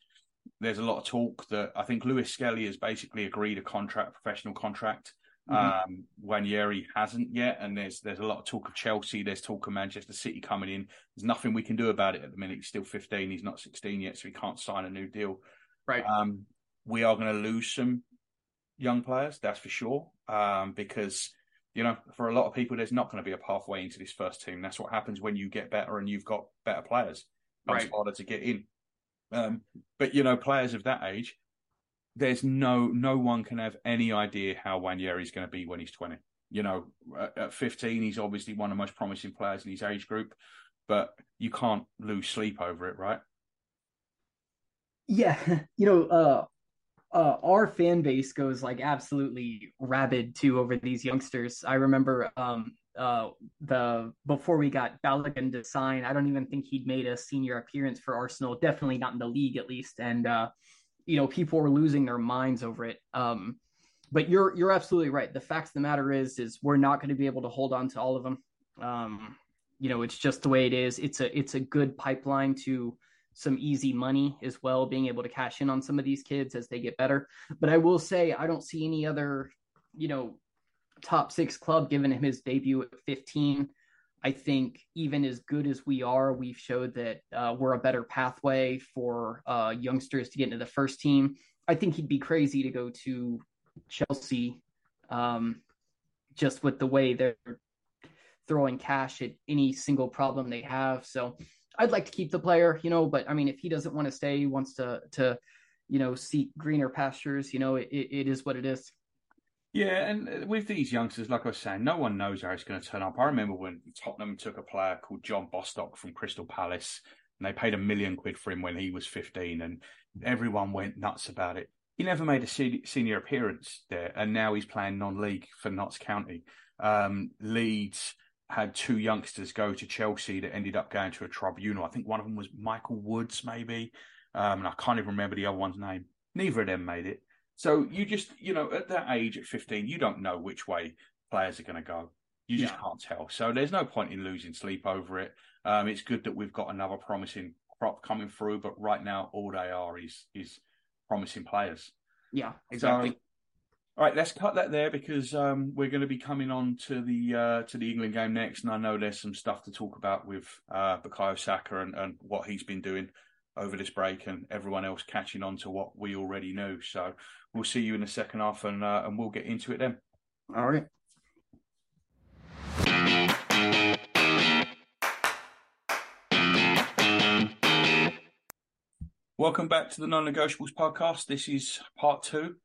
there's a lot of talk that I think Lewis Skelly has basically agreed a contract, professional contract. Mm-hmm. Um, Nwaneri hasn't yet, and there's there's a lot of talk of Chelsea. There's talk of Manchester City coming in. There's nothing we can do about it at the minute. He's still 15. He's not 16 yet, so he can't sign a new deal. Right. Um, we are going to lose some young players, that's for sure, um, because you know for a lot of people, there's not going to be a pathway into this first team. That's what happens when you get better and you've got better players. It's right. harder to get in. Um, but you know, players of that age, there's no no one can have any idea how Nwaneri is going to be when he's 20. You know, at, at 15, he's obviously one of the most promising players in his age group, but you can't lose sleep over it, right? Yeah, you know, uh, uh, our fan base goes like absolutely rabid too over these youngsters. I remember um, uh, the before we got Balogun to sign, I don't even think he'd made a senior appearance for Arsenal. Definitely not in the league, at least. And uh, you know, people were losing their minds over it. Um, but you're you're absolutely right. The fact of the matter is, is we're not going to be able to hold on to all of them. Um, you know, it's just the way it is. It's a it's a good pipeline to some easy money as well, being able to cash in on some of these kids as they get better. But I will say, I don't see any other, you know, top six club giving him his debut at 15. I think even as good as we are, we've showed that uh, we're a better pathway for uh, youngsters to get into the first team. I think he'd be crazy to go to Chelsea, um, just with the way they're throwing cash at any single problem they have. So I'd like to keep the player, you know. But I mean, if he doesn't want to stay, he wants to to you know seek greener pastures. You know, it, it is what it is. Yeah, and uh, with these youngsters, like I was saying, no one knows how it's going to turn up. I remember when Tottenham took a player called John Bostock from Crystal Palace, and they paid a million quid for him when he was 15, and everyone went nuts about it. He never made a senior appearance there, and now he's playing non-league for Notts County. Um, Leeds had two youngsters go to Chelsea that ended up going to a tribunal. I think one of them was Michael Woods, maybe, um, and I can't even remember the other one's name. Neither of them made it. So you just, you know, at that age, at 15, you don't know which way players are going to go. You just yeah. can't tell. So there's no point in losing sleep over it. Um, it's good that we've got another promising crop coming through, but right now all they are is is promising players. Yeah, exactly. So, all right, let's cut that there because um, we're going to be coming on to the uh, to the England game next, and I know there's some stuff to talk about with uh, Bukayo Saka and, and what he's been doing over this break, and everyone else catching on to what we already knew. So we'll see you in the second half, and uh, and we'll get into it then. All right. Welcome back to the Non Negotiables podcast. This is part two.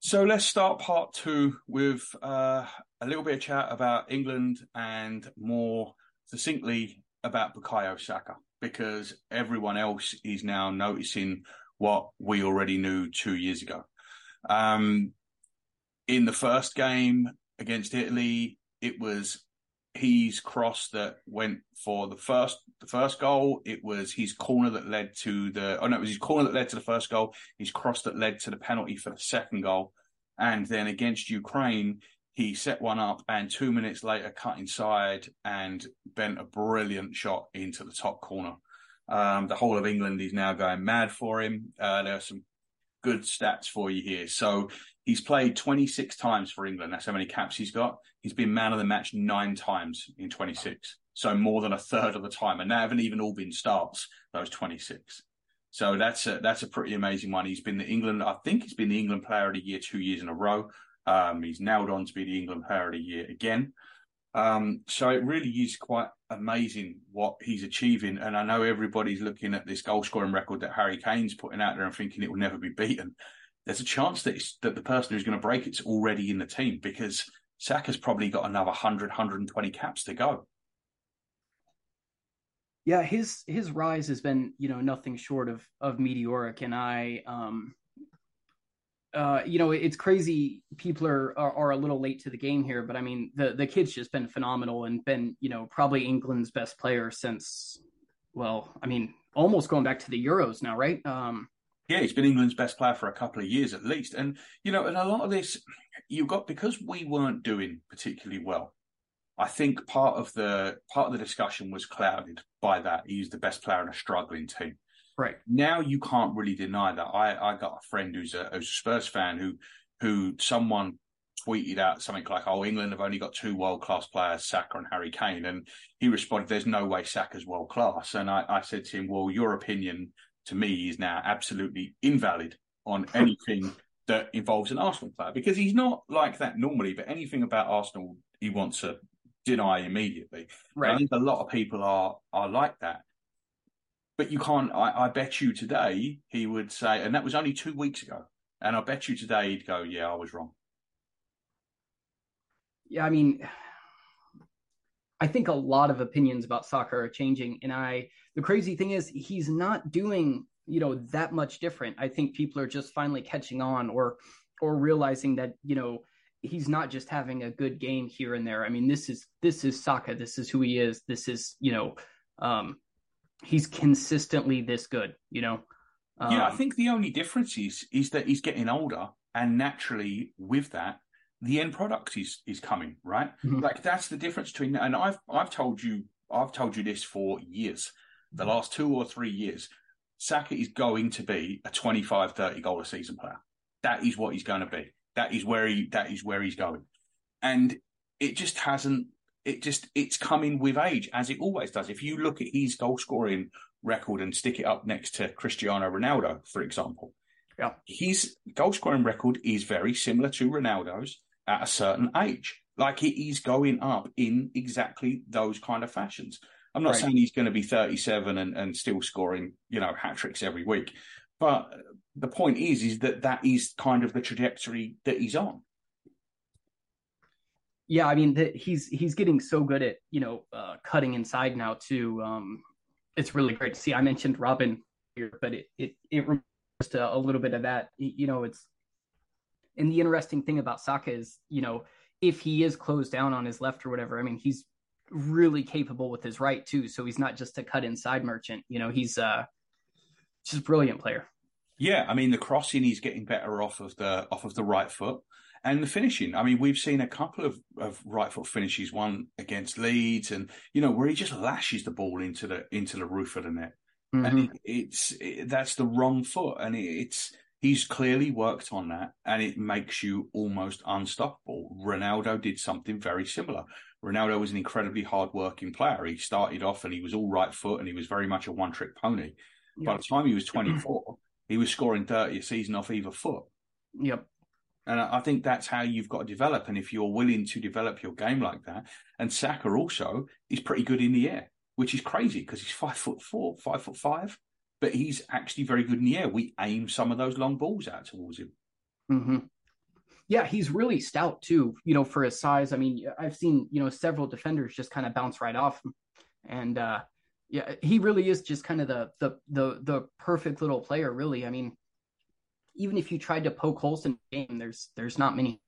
So let's start part two with uh, a little bit of chat about England and more succinctly about Bukayo Saka because everyone else is now noticing what we already knew two years ago. Um, in the first game against Italy, it was his cross that went for the first the first goal. It was his corner that led to the oh no, it was his corner that led to the first goal. His cross that led to the penalty for the second goal, and then against Ukraine, he set one up and two minutes later cut inside and bent a brilliant shot into the top corner. Um, the whole of England is now going mad for him. Uh, there are some good stats for you here. So he's played 26 times for England. That's how many caps he's got. He's been man of the match nine times in 26. So more than a third of the time. And they haven't even all been starts, those 26. So that's a, that's a pretty amazing one. He's been the England, I think he's been the England player of the year two years in a row. Um, he's nailed on to be the England player of the year again. Um, so it really is quite amazing what he's achieving. And I know everybody's looking at this goal scoring record that Harry Kane's putting out there and thinking it will never be beaten. There's a chance that that the person who's going to break it's already in the team because Saka's probably got another 100, 120 caps to go. Yeah, his his rise has been, you know, nothing short of of meteoric and I um uh, you know, it's crazy. People are, are, are a little late to the game here, but I mean, the the kid's just been phenomenal and been, you know, probably England's best player since, well, I mean, almost going back to the Euros now, right? Um, yeah, he's been England's best player for a couple of years at least, and you know, and a lot of this you've got because we weren't doing particularly well. I think part of the part of the discussion was clouded by that. He's the best player in a struggling team. Right. Now you can't really deny that. I, I got a friend who's a, who's a Spurs fan who who someone tweeted out something like, "Oh, England have only got two world class players, Saka and Harry Kane," and he responded, "There's no way Saka's world class." And I, I said to him, "Well, your opinion to me is now absolutely invalid on anything that involves an Arsenal player because he's not like that normally. But anything about Arsenal, he wants to deny immediately. Right. I think a lot of people are are like that but you can't. I, I, bet you today he would say, and that was only two weeks ago. And I bet you today he'd go, "Yeah, I was wrong." Yeah, I mean, I think a lot of opinions about soccer are changing, and I. The crazy thing is, he's not doing you know that much different. I think people are just finally catching on, or or realizing that you know he's not just having a good game here and there. I mean, this is this is Saka. This is who he is. This is you know. Um, he's consistently this good, you know. Um, yeah, I um, think the only difference is is that he's getting older, and naturally, with that, the end product is is coming right. Mm-hmm. Like that's the difference between. And I've I've told you I've told you this for years, the last two or three years. Saka is going to be a 25, 30 goal a season player. That is what he's going to be. That is where he that is where he's going, and it just hasn't it just it's coming with age as it always does. If you look at his goal scoring record and stick it up next to Cristiano Ronaldo, for example, yeah, his goal scoring record is very similar to Ronaldo's at a certain age. Like he is going up in exactly those kind of fashions. I'm not right. saying he's going to be 37 and, and still scoring, you know, hat tricks every week, but the point is, is that that is kind of the trajectory that he's on yeah, I mean, he's he's getting so good at you know uh, cutting inside now too. Um, it's really great to see. I mentioned Robben here, but it it it reminds a, a little bit of that. You know, it's and the interesting thing about Saka is, you know, if he is closed down on his left or whatever, I mean, he's really capable with his right too. So he's not just a cut inside merchant. You know, he's uh just a brilliant player. Yeah, I mean the crossing he's getting better off of the off of the right foot and the finishing. I mean, we've seen a couple of, of right foot finishes, one against Leeds, and you know where he just lashes the ball into the into the roof of the net, mm-hmm. and it, it's it, that's the wrong foot, and it, it's he's clearly worked on that, and it makes you almost unstoppable. Ronaldo did something very similar. Ronaldo was an incredibly hard-working player. He started off and he was all right foot, and he was very much a one-trick pony. Yep. By the time he was 24, he was scoring 30 a season off either foot. Yep. And I think that's how you've got to develop. And if you're willing to develop your game like that, and Saka also is pretty good in the air, which is crazy because he's five foot four, five foot five, but he's actually very good in the air. We aim some of those long balls out towards him. Mm-hmm. Yeah, he's really stout too. You know, for his size. I mean, I've seen you know several defenders just kind of bounce right off him, and uh, yeah, he really is just kind of the the the the perfect little player. Really, I mean, even if you tried to poke holes in the game, there's there's not many.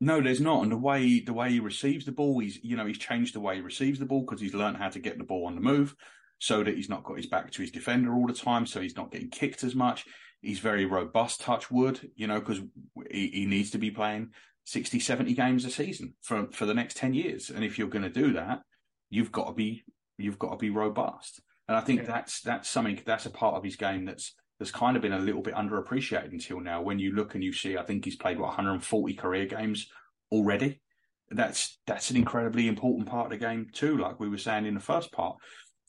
No, there's not. And the way the way he receives the ball, he's you know he's changed the way he receives the ball because he's learned how to get the ball on the move, so that he's not got his back to his defender all the time, so he's not getting kicked as much. He's very robust, touch wood, you know, because he, he needs to be playing 60, 70 games a season for for the next ten years. And if you're going to do that, you've got to be you've got to be robust. And I think yeah. that's that's something that's a part of his game that's that's kind of been a little bit underappreciated until now. When you look and you see, I think he's played what 140 career games already. That's that's an incredibly important part of the game too, like we were saying in the first part.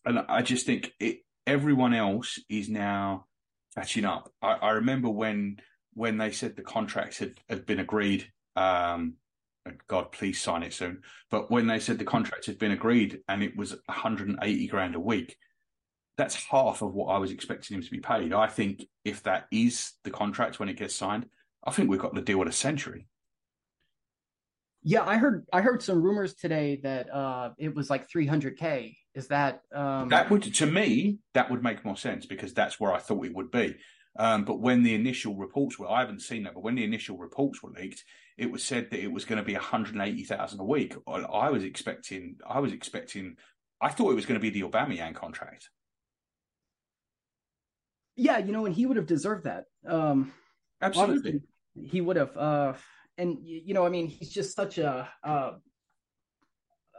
And I just think it, everyone else is now catching up. I, I remember when when they said the contracts had, had been agreed. Um, God, please sign it soon. But when they said the contracts had been agreed and it was 180 grand a week, that's half of what I was expecting him to be paid. I think if that is the contract when it gets signed, I think we've got the deal at a century. Yeah, I heard I heard some rumors today that uh, it was like 300k. Is that um... that would to me that would make more sense because that's where I thought it would be. Um, but when the initial reports were, I haven't seen that, but when the initial reports were leaked, it was said that it was going to be 180,000 a week. I was expecting, I was expecting, I thought it was going to be the Aubameyang contract. Yeah, you know, and he would have deserved that. Um, Absolutely, he would have. Uh, and you know, I mean, he's just such a. Uh,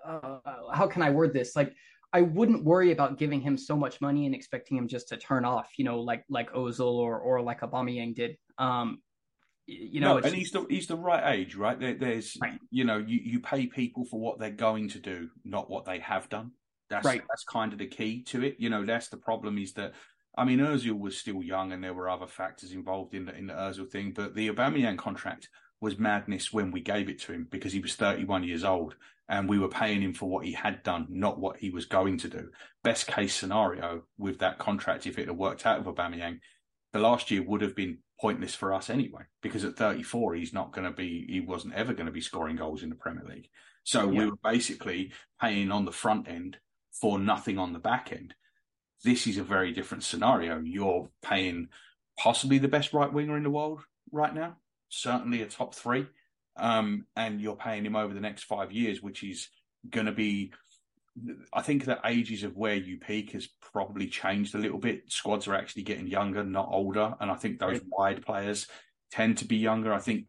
uh, how can I word this? Like, I wouldn't worry about giving him so much money and expecting him just to turn off, you know, like like Ozil or or like Aubameyang did. Um, you know, no, and he's the he's the right age, right? There, there's right. you know, you you pay people for what they're going to do, not what they have done. That's right. that's kind of the key to it. You know, that's the problem is that I mean, Özil was still young, and there were other factors involved in the in the Özil thing. But the Aubameyang contract was madness when we gave it to him because he was 31 years old, and we were paying him for what he had done, not what he was going to do. Best case scenario with that contract, if it had worked out with Aubameyang, the last year would have been pointless for us anyway because at 34 he's not going to be he wasn't ever going to be scoring goals in the Premier League. So yeah. we were basically paying on the front end for nothing on the back end. This is a very different scenario. You're paying possibly the best right winger in the world right now, certainly a top three, um, and you're paying him over the next five years, which is going to be. I think the ages of where you peak has probably changed a little bit. Squads are actually getting younger, not older, and I think those wide players tend to be younger. I think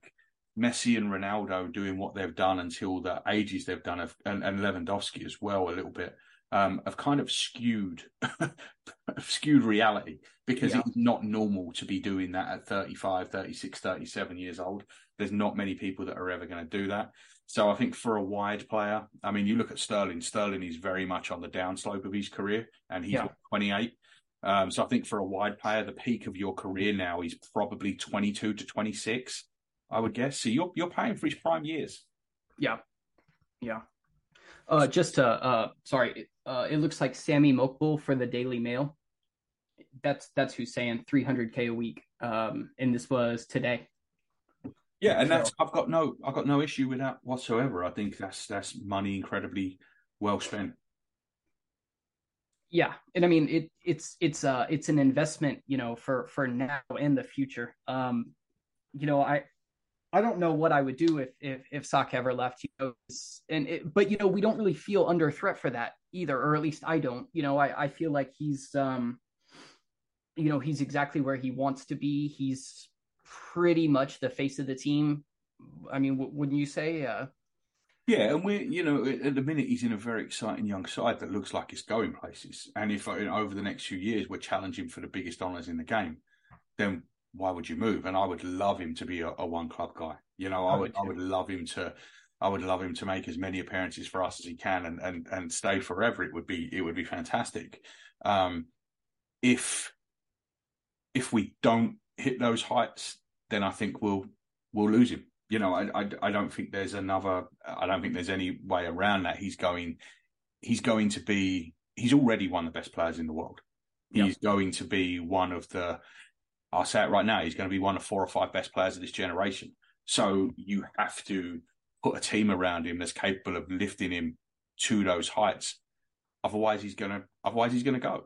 Messi and Ronaldo doing what they've done until the ages they've done, and, and Lewandowski as well, a little bit um, have kind of skewed skewed reality because yeah. it's not normal to be doing that at 35 36 37 years old. There's not many people that are ever going to do that. So i think for a wide player i mean you look at sterling. Sterling is very much on the downslope of his career and he's yeah. 28 um, so i think for a wide player the peak of your career now is probably 22 to 26 i would guess. So you're, you're paying for his prime years. Yeah. Yeah uh, just to, uh, sorry, uh, it looks like Sami Mokbel for the Daily Mail. That's that's who's saying 300k a week. Um, and this was today. Yeah, and that's I've got no I've got no issue with that whatsoever. I think that's that's money incredibly well spent. Yeah, and I mean it it's it's uh it's an investment, you know, for for now and the future. Um, you know, I I don't know what I would do if if if Saka ever left. You know, and it, but you know we don't really feel under threat for that either, or at least I don't. You know, I I feel like he's um, you know, he's exactly where he wants to be. He's pretty much the face of the team. I mean, w- wouldn't you say? Uh, yeah, and we, you know, at the minute he's in a very exciting young side that looks like it's going places. And if over the next few years we're challenging for the biggest honours in the game, then why would you move? And I would love him to be a, a one club guy. You know, I, would, I would love him to, I would love him to make as many appearances for us as he can and, and, and stay forever. It would be, it would be fantastic. Um, if, if we don't hit those heights, then I think we'll, we'll lose him. You know, I, I, I don't think there's another, I don't think there's any way around that. He's going, he's going to be, he's already one of the best players in the world. He's yep. going to be one of the, I'll say it right now, he's going to be one of four or five best players of this generation. So you have to put a team around him that's capable of lifting him to those heights. Otherwise, he's gonna. Otherwise, he's gonna go.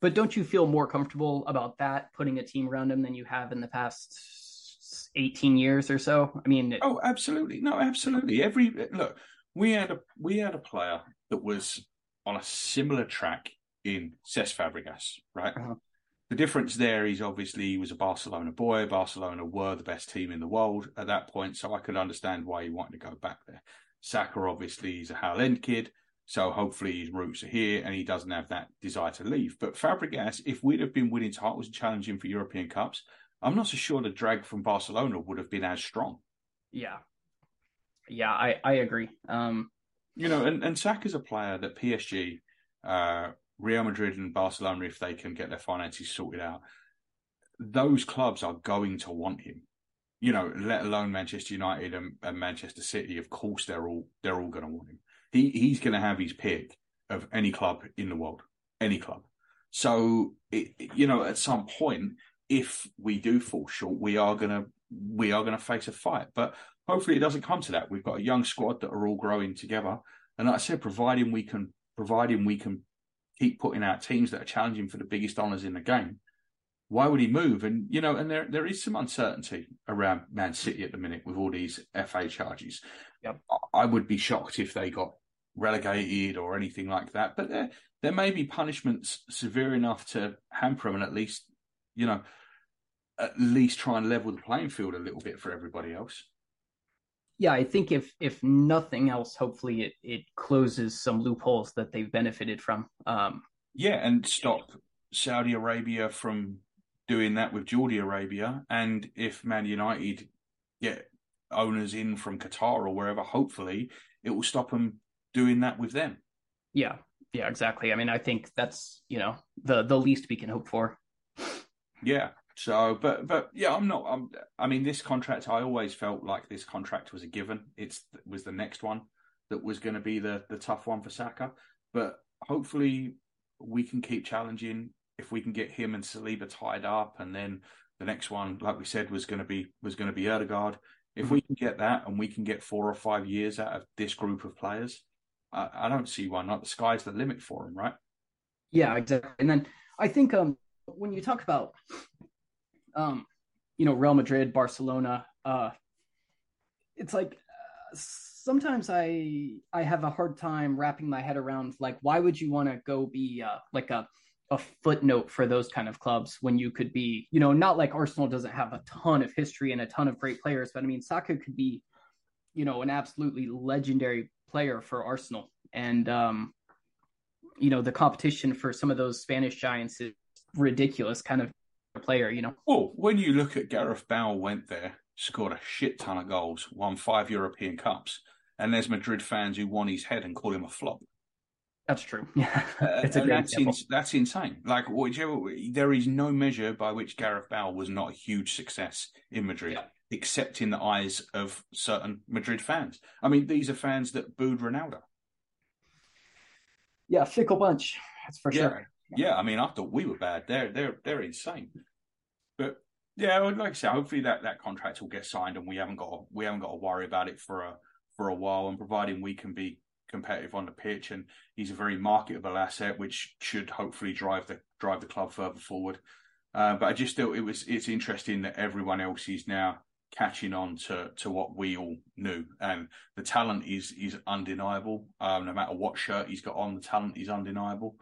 But don't you feel more comfortable about that putting a team around him than you have in the past eighteen years or so? I mean, oh, absolutely, no, absolutely. Every look, we had a we had a player that was on a similar track in Cesc Fabregas, right? Uh-huh. The difference there is obviously he was a Barcelona boy. Barcelona were the best team in the world at that point, so I could understand why he wanted to go back there. Saka obviously is a Hale End kid, so hopefully his roots are here and he doesn't have that desire to leave. But Fabregas, if we'd have been winning titles and challenging for European Cups, I'm not so sure the drag from Barcelona would have been as strong. Yeah. Yeah, I, I agree. Um, you know, and, and Saka's a player that PSG uh, Real Madrid and Barcelona, if they can get their finances sorted out, those clubs are going to want him. You know, let alone Manchester United and, and Manchester City. Of course, they're all they're all going to want him. He he's going to have his pick of any club in the world, any club. So, it, you know, at some point, if we do fall short, we are gonna we are gonna face a fight. But hopefully, it doesn't come to that. We've got a young squad that are all growing together, and like I said, providing we can providing we can keep putting out teams that are challenging for the biggest honours in the game, why would he move? And you know, and there there is some uncertainty around Man City at the minute with all these FA charges. Yep. I would be shocked if they got relegated or anything like that. But there there may be punishments severe enough to hamper them and at least, you know, at least try and level the playing field a little bit for everybody else. Yeah, I think if if nothing else, hopefully it it closes some loopholes that they've benefited from. Um, yeah, and stop Saudi Arabia from doing that with Saudi Arabia, and if Man United get owners in from Qatar or wherever, hopefully it will stop them doing that with them. Yeah, yeah, exactly. I mean, I think that's you know the the least we can hope for. Yeah. So, but but yeah, I'm not. I'm. I mean, this contract. I always felt like this contract was a given. It's was the next one that was going to be the the tough one for Saka. But hopefully, we can keep challenging. If we can get him and Saliba tied up, and then the next one, like we said, was going to be was going to be Odegaard. If mm-hmm. we can get that, and we can get four or five years out of this group of players, I, I don't see why not. The sky's the limit for him, right? Yeah, exactly. And then I think um, when you talk about um, you know, Real Madrid, Barcelona, uh, it's like uh, sometimes I I have a hard time wrapping my head around like why would you want to go be uh, like a a footnote for those kind of clubs when you could be, you know, not like Arsenal doesn't have a ton of history and a ton of great players, but I mean, Saka could be, you know, an absolutely legendary player for Arsenal. And, um, you know, the competition for some of those Spanish giants is ridiculous kind of player, you know. Well, when you look at Gareth Bale went there, scored a shit ton of goals, won five European Cups, and there's Madrid fans who want his head and call him a flop. That's true. Yeah, uh, it's a that's, in, that's insane. Like, whichever, there is no measure by which Gareth Bale was not a huge success in Madrid, yeah. except in the eyes of certain Madrid fans. I mean, these are fans that booed Ronaldo. Yeah, fickle bunch. That's for yeah. sure. Yeah, I mean, I thought we were bad. They're they're they're insane. But yeah, like I say, hopefully that, that contract will get signed and we haven't got to, we haven't got to worry about it for a for a while. And providing we can be competitive on the pitch, and he's a very marketable asset, which should hopefully drive the drive the club further forward. Uh, but I just thought it was it's interesting that everyone else is now catching on to to what we all knew, and the talent is is undeniable. Um, no matter what shirt he's got on, the talent is undeniable.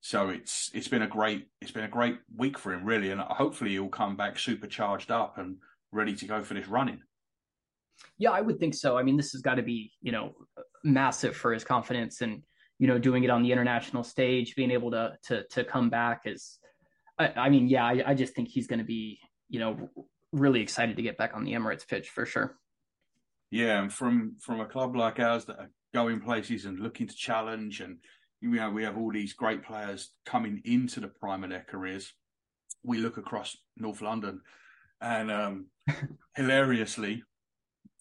So it's it's been a great it's been a great week for him really, and hopefully he'll come back supercharged up and ready to go for this running. Yeah, I would think so. I mean, this has got to be you know massive for his confidence, and you know doing it on the international stage, being able to to to come back is. I, I mean, yeah, I, I just think he's going to be you know really excited to get back on the Emirates pitch for sure. Yeah, and from from a club like ours that are going places and looking to challenge and you know, we have all these great players coming into the prime of their careers. We look across North London, and um, hilariously,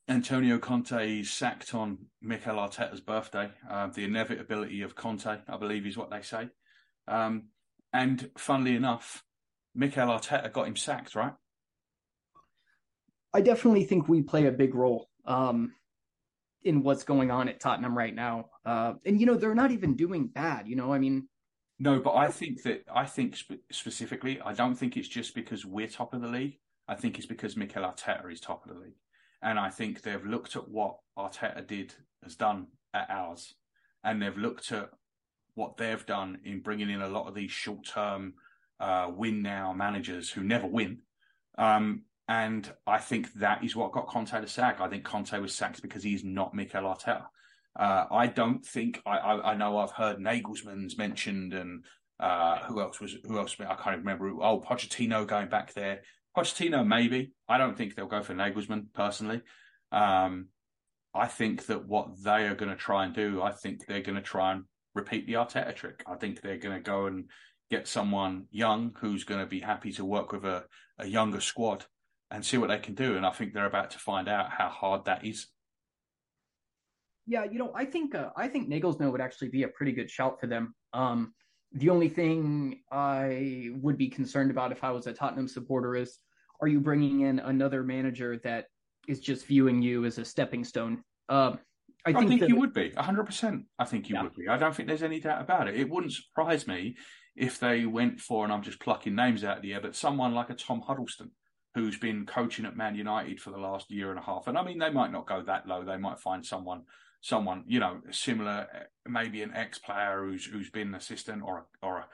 Antonio Conte is sacked on Mikel Arteta's birthday. Uh, the inevitability of Conte, I believe, is what they say. Um, and funnily enough, Mikel Arteta got him sacked, right? I definitely think we play a big role. Um, in what's going on at Tottenham right now. Uh, and you know they're not even doing bad. You know, I mean, no, but I think that I think spe- specifically, I don't think it's just because we're top of the league. I think it's because Mikel Arteta is top of the league, and I think they've looked at what Arteta did has done at ours, and they've looked at what they've done in bringing in a lot of these short term uh, win now managers who never win. Um, and I think that is what got Conte the sack. I think Conte was sacked because he's not Mikel Arteta. Uh, I don't think I, I, I, know I've heard Nagelsmann's mentioned and uh, who else was who else I can't remember. Oh, Pochettino going back there. Pochettino maybe. I don't think they'll go for Nagelsmann personally. Um, I think that what they are going to try and do, I think they're going to try and repeat the Arteta trick. I think they're going to go and get someone young who's going to be happy to work with a, a younger squad and see what they can do. And I think they're about to find out how hard that is. Yeah, you know, I think uh, I think Nagelsmann would actually be a pretty good shout for them. Um, the only thing I would be concerned about if I was a Tottenham supporter is, are you bringing in another manager that is just viewing you as a stepping stone? Um, I think, I think you would be 100%. I think you yeah. would be. I don't think there's any doubt about it. It wouldn't surprise me if they went for, and I'm just plucking names out of the air, but someone like a Tom Huddlestone, who's been coaching at Man United for the last year and a half. And I mean, they might not go that low. They might find someone, someone you know, similar, maybe an ex player who's who's been an assistant or or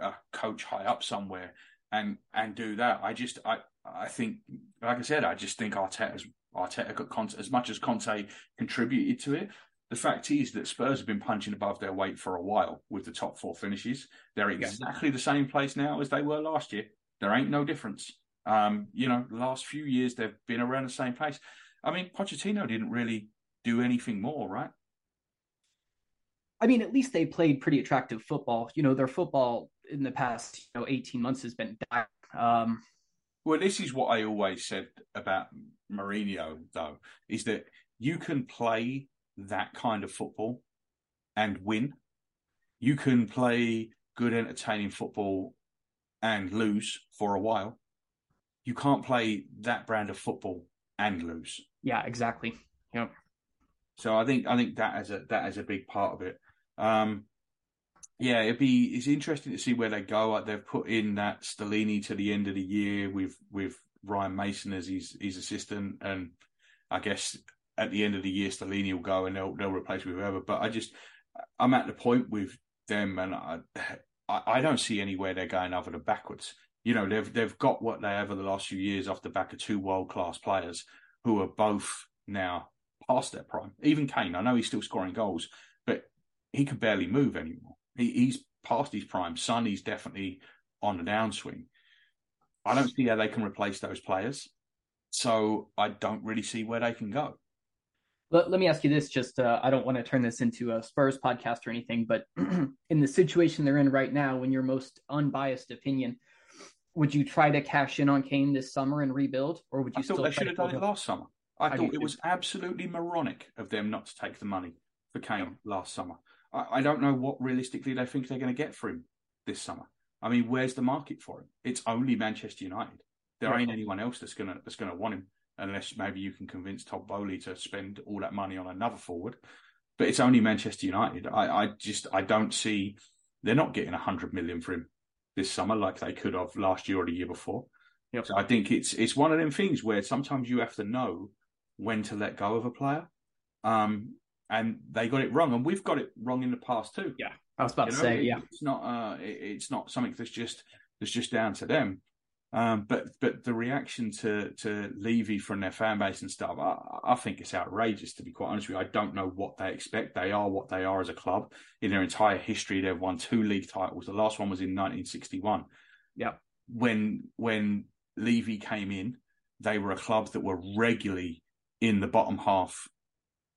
a, a, coach high up somewhere, and and do that. I just I I think, like I said, I just think Arteta's Arteta got Conte, as much as Conte contributed to it. The fact is that Spurs have been punching above their weight for a while with the top four finishes. They're exactly the same place now as they were last year. There ain't no difference. Um, you know, the last few years they've been around the same place. I mean, Pochettino didn't really do anything more, right? I mean, at least they played pretty attractive football. You know, their football in the past, you know, 18 months has been dire. Um, well, this is what I always said about Mourinho, though, is that you can play that kind of football and win. You can play good, entertaining football and lose for a while you can't play that brand of football and lose. Yeah, exactly. Yeah. So I think I think that as a that is a big part of it. Um, yeah, it'd be it's interesting to see where they go. Like they've put in that Stellini to the end of the year with with Ryan Mason as his his assistant, and I guess at the end of the year Stellini will go and they'll they'll replace with whoever. But I just I'm at the point with them, and I I, I don't see anywhere they're going other than backwards you know they've they've got what they have over the last few years off the back of two world class players who are both now past their prime. Even Kane, I know he's still scoring goals, but he can barely move anymore. He, he's past his prime. Son, he's definitely on the downswing. I don't see how they can replace those players, so I don't really see where they can go. Let, let me ask you this: just uh, I don't want to turn this into a Spurs podcast or anything, but in the situation they're in right now, in your most unbiased opinion, would you try to cash in on Kane this summer and rebuild, or would you? I thought they should have done it last summer. I, I thought it was absolutely moronic of them not to take the money for Kane last summer. I, I don't know what realistically they think they're going to get for him this summer. I mean, where's the market for him? It's only Manchester United. There ain't anyone else that's gonna that's gonna want him, unless maybe you can convince Todd Boehly to spend all that money on another forward. But it's only Manchester United. I, I just I don't see they're not getting a hundred million for him this summer like they could have last year or the year before. Yep. So I think it's it's one of them things where sometimes you have to know when to let go of a player. Um, and they got it wrong, and we've got it wrong in the past too. Yeah, I was about you to know, say, yeah, it's not uh, it, it's not something that's just that's just down to them. Um, but but the reaction to to Levy from their fan base and stuff, I, I, think it's outrageous. To be quite honest with you, I don't know what they expect. They are what they are as a club. In their entire history, they've won two league titles. The last one was in 1961. Yeah, when when Levy came in, they were a club that were regularly in the bottom half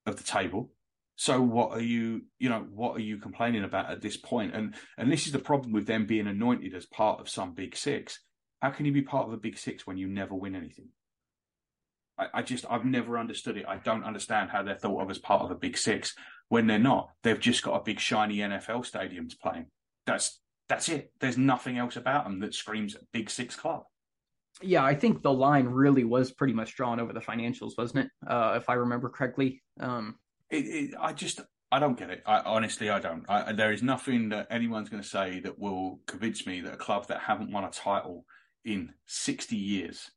of the table. So what are you, you know, what are you complaining about at this point? And and this is the problem with them being anointed as part of some big six how can you be part of a big six when you never win anything? I, I just I've never understood it. I don't understand how they're thought of as part of a big six when they're not. They've just got a big shiny NFL stadium to play in. That's that's it. There's nothing else about them that screams big six club. Yeah, I think the line really was pretty much drawn over the financials, wasn't it? Uh, if I remember correctly. Um, it, it, I just I don't get it. I, honestly, I don't. I, there is nothing that anyone's going to say that will convince me that a club that haven't won a title in 60 years.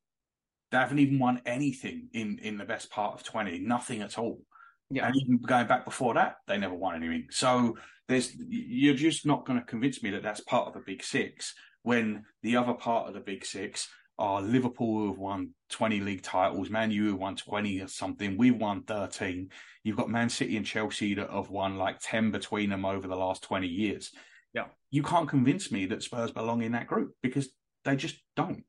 They haven't even won anything in, in the best part of 20, nothing at all. Yeah. And even going back before that, they never won anything. So there's you're just not going to convince me that that's part of the big six when the other part of the big six are Liverpool who have won 20 league titles, Man U who won 20 or something. We've won 13. You've got Man City and Chelsea that have won like 10 between them over the last 20 years. Yeah. You can't convince me that Spurs belong in that group because they just don't.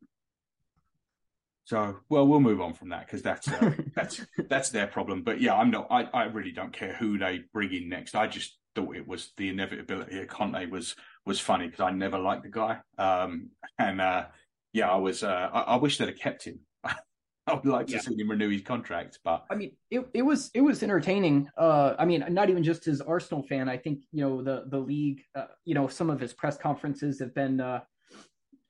So, well, we'll move on from that because that's uh, that's that's their problem. But yeah, I'm not. I, I really don't care who they bring in next. I just thought it was the inevitability of Conte was was funny because I never liked the guy. Um, and uh, yeah, I was. Uh, I, I wish they'd have kept him. I would like to yeah. see him renew his contract, but I mean, it, it was it was entertaining. Uh, I mean, not even just as Arsenal fan. I think you know the the league. Uh, you know, some of his press conferences have been uh,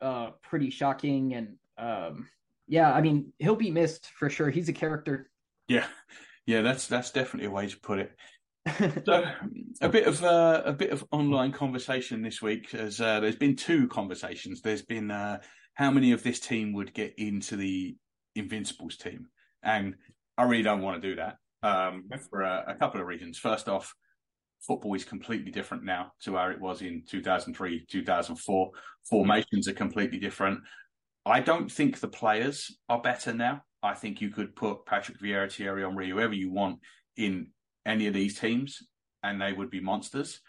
uh, pretty shocking. And um, yeah, I mean, he'll be missed for sure. He's a character. Yeah, yeah, that's that's definitely a way to put it. so a bit of uh, a bit of online conversation this week. As uh, there's been two conversations. There's been uh, how many of this team would get into the Invincibles team, and I really don't want to do that um, for a, a, couple of reasons. First off, football is completely different now to where it was in 2003, 2004. Mm. Formations are completely different. I don't think the players are better now. I think you could put Patrick Vieira, Thierry Henry, whoever you want in any of these teams, and they would be monsters.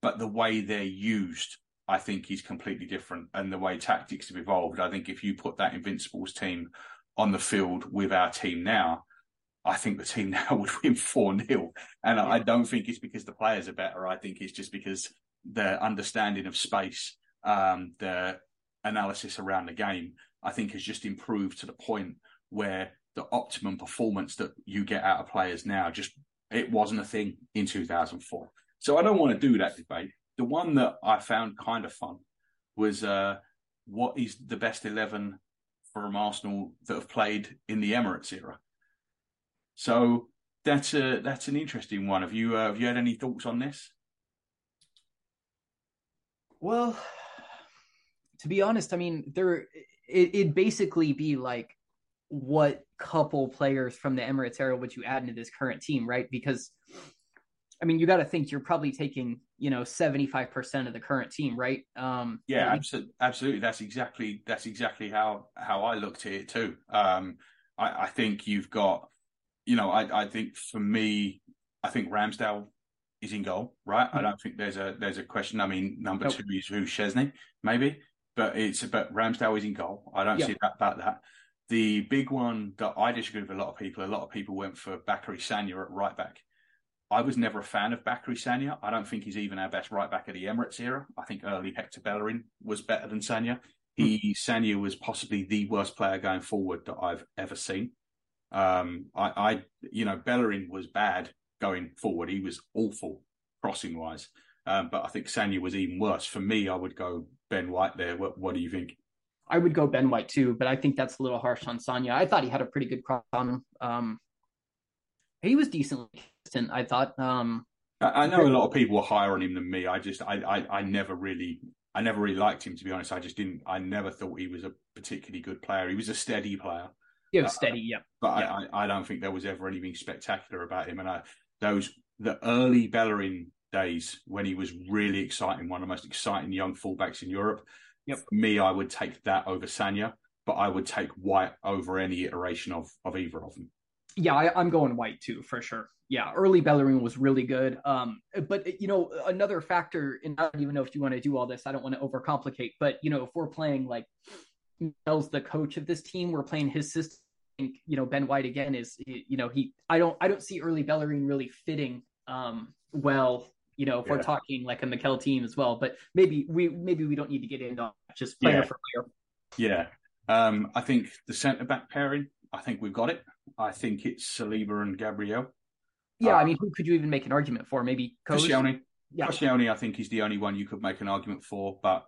But the way they're used, I think, is completely different. And the way tactics have evolved, I think if you put that Invincibles team on the field with our team now, I think the team now would win 4 0. And yeah. I don't think it's because the players are better. I think it's just because their understanding of space, um, the analysis around the game, I think has just improved to the point where the optimum performance that you get out of players now just it wasn't a thing in 2004. So I don't want to do that debate. The one that I found kind of fun was uh, what is the best 11 from Arsenal that have played in the Emirates era? So that's a that's an interesting one. Have you uh, have you had any thoughts on this? Well, to be honest, I mean, there it, it'd basically be like what couple players from the Emirates era would you add into this current team, right? Because I mean, you got to think you're probably taking, you know, 75% of the current team, right? Um, yeah, absolutely. Absolutely. That's exactly, that's exactly how, how I looked at it too. Um, I, I think you've got, you know, I, I think for me, I think Ramsdale is in goal, right? Mm-hmm. I don't think there's a, there's a question. I mean, number nope. two is who Szczesny, maybe, but it's, but Ramsdale is in goal. I don't yep. see that, about that. The big one that I disagree with a lot of people, a lot of people went for Bakary Sagna at right back. I was never a fan of Bakary Sagna. I don't think he's even our best right back of the Emirates era. I think early Hector Bellerin was better than Sagna. He hmm. Sagna was possibly the worst player going forward that I've ever seen. Um, I, I, you know, Bellerin was bad going forward. He was awful crossing wise. Um, but I think Sagna was even worse. For me, I would go Ben White there. What, what do you think? I would go Ben White too, but I think that's a little harsh on Sagna. I thought he had a pretty good cross on him. Um, he was decently consistent. I thought. Um, I, I know a lot of people were higher on him than me. I just, I, I, I never really, I never really liked him to be honest. I just didn't. I never thought he was a particularly good player. He was a steady player. Yeah, uh, steady. Yeah, but. I, I don't think there was ever anything spectacular about him. And I, those the early Bellerin days when he was really exciting, one of the most exciting young fullbacks in Europe. Yep. For me, I would take that over Sagna, but I would take White over any iteration of of either of them. Yeah, I, am going White too for sure. Yeah, early Bellerin was really good. Um, but you know, another factor, and I don't even know if you want to do all this. I don't want to overcomplicate, but you know, if we're playing like Mel's the coach of this team, we're playing his system. You know, Ben White again is you know he. I don't I don't see early Bellerin really fitting um well you know, if yeah. we're talking like a Mikel team as well. But maybe we maybe we don't need to get into just player yeah. for player. Yeah. Um, I think the centre back pairing, I think we've got it. I think it's Saliba and Gabriel. Yeah, uh, I mean, who could you even make an argument for? Maybe Koscielny. Yeah. Koscielny, I think, is the only one you could make an argument for. But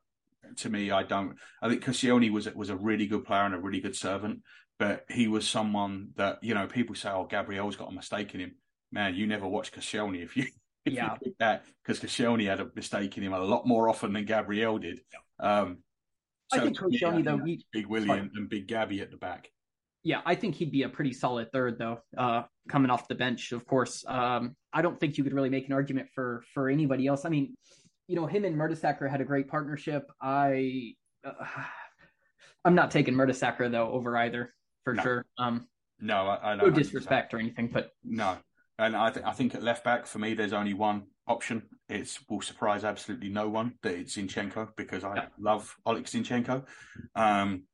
to me, I don't. I think Koscielny was was a really good player and a really good servant. But he was someone that you know people say, "Oh, Gabriel's got a mistake in him." Man, you never watch Koscielny if you if yeah, that because Koscielny had a mistake in him a lot more often than Gabriel did. Yeah. Um, so I think Koscielny though, he, Big William and Big Gabby at the back. Yeah, I think he'd be a pretty solid third though, uh, coming off the bench. Of course, um, I don't think you could really make an argument for for anybody else. I mean, you know, him and Mertesacker had a great partnership. I, uh, I'm not taking Mertesacker though over either for no. sure. Um, no, I, I no disrespect or anything, but no, and I, th- I think at left back for me, there's only one option. It will surprise absolutely no one that it's Zinchenko because I yeah. love Oleg Zinchenko. Um,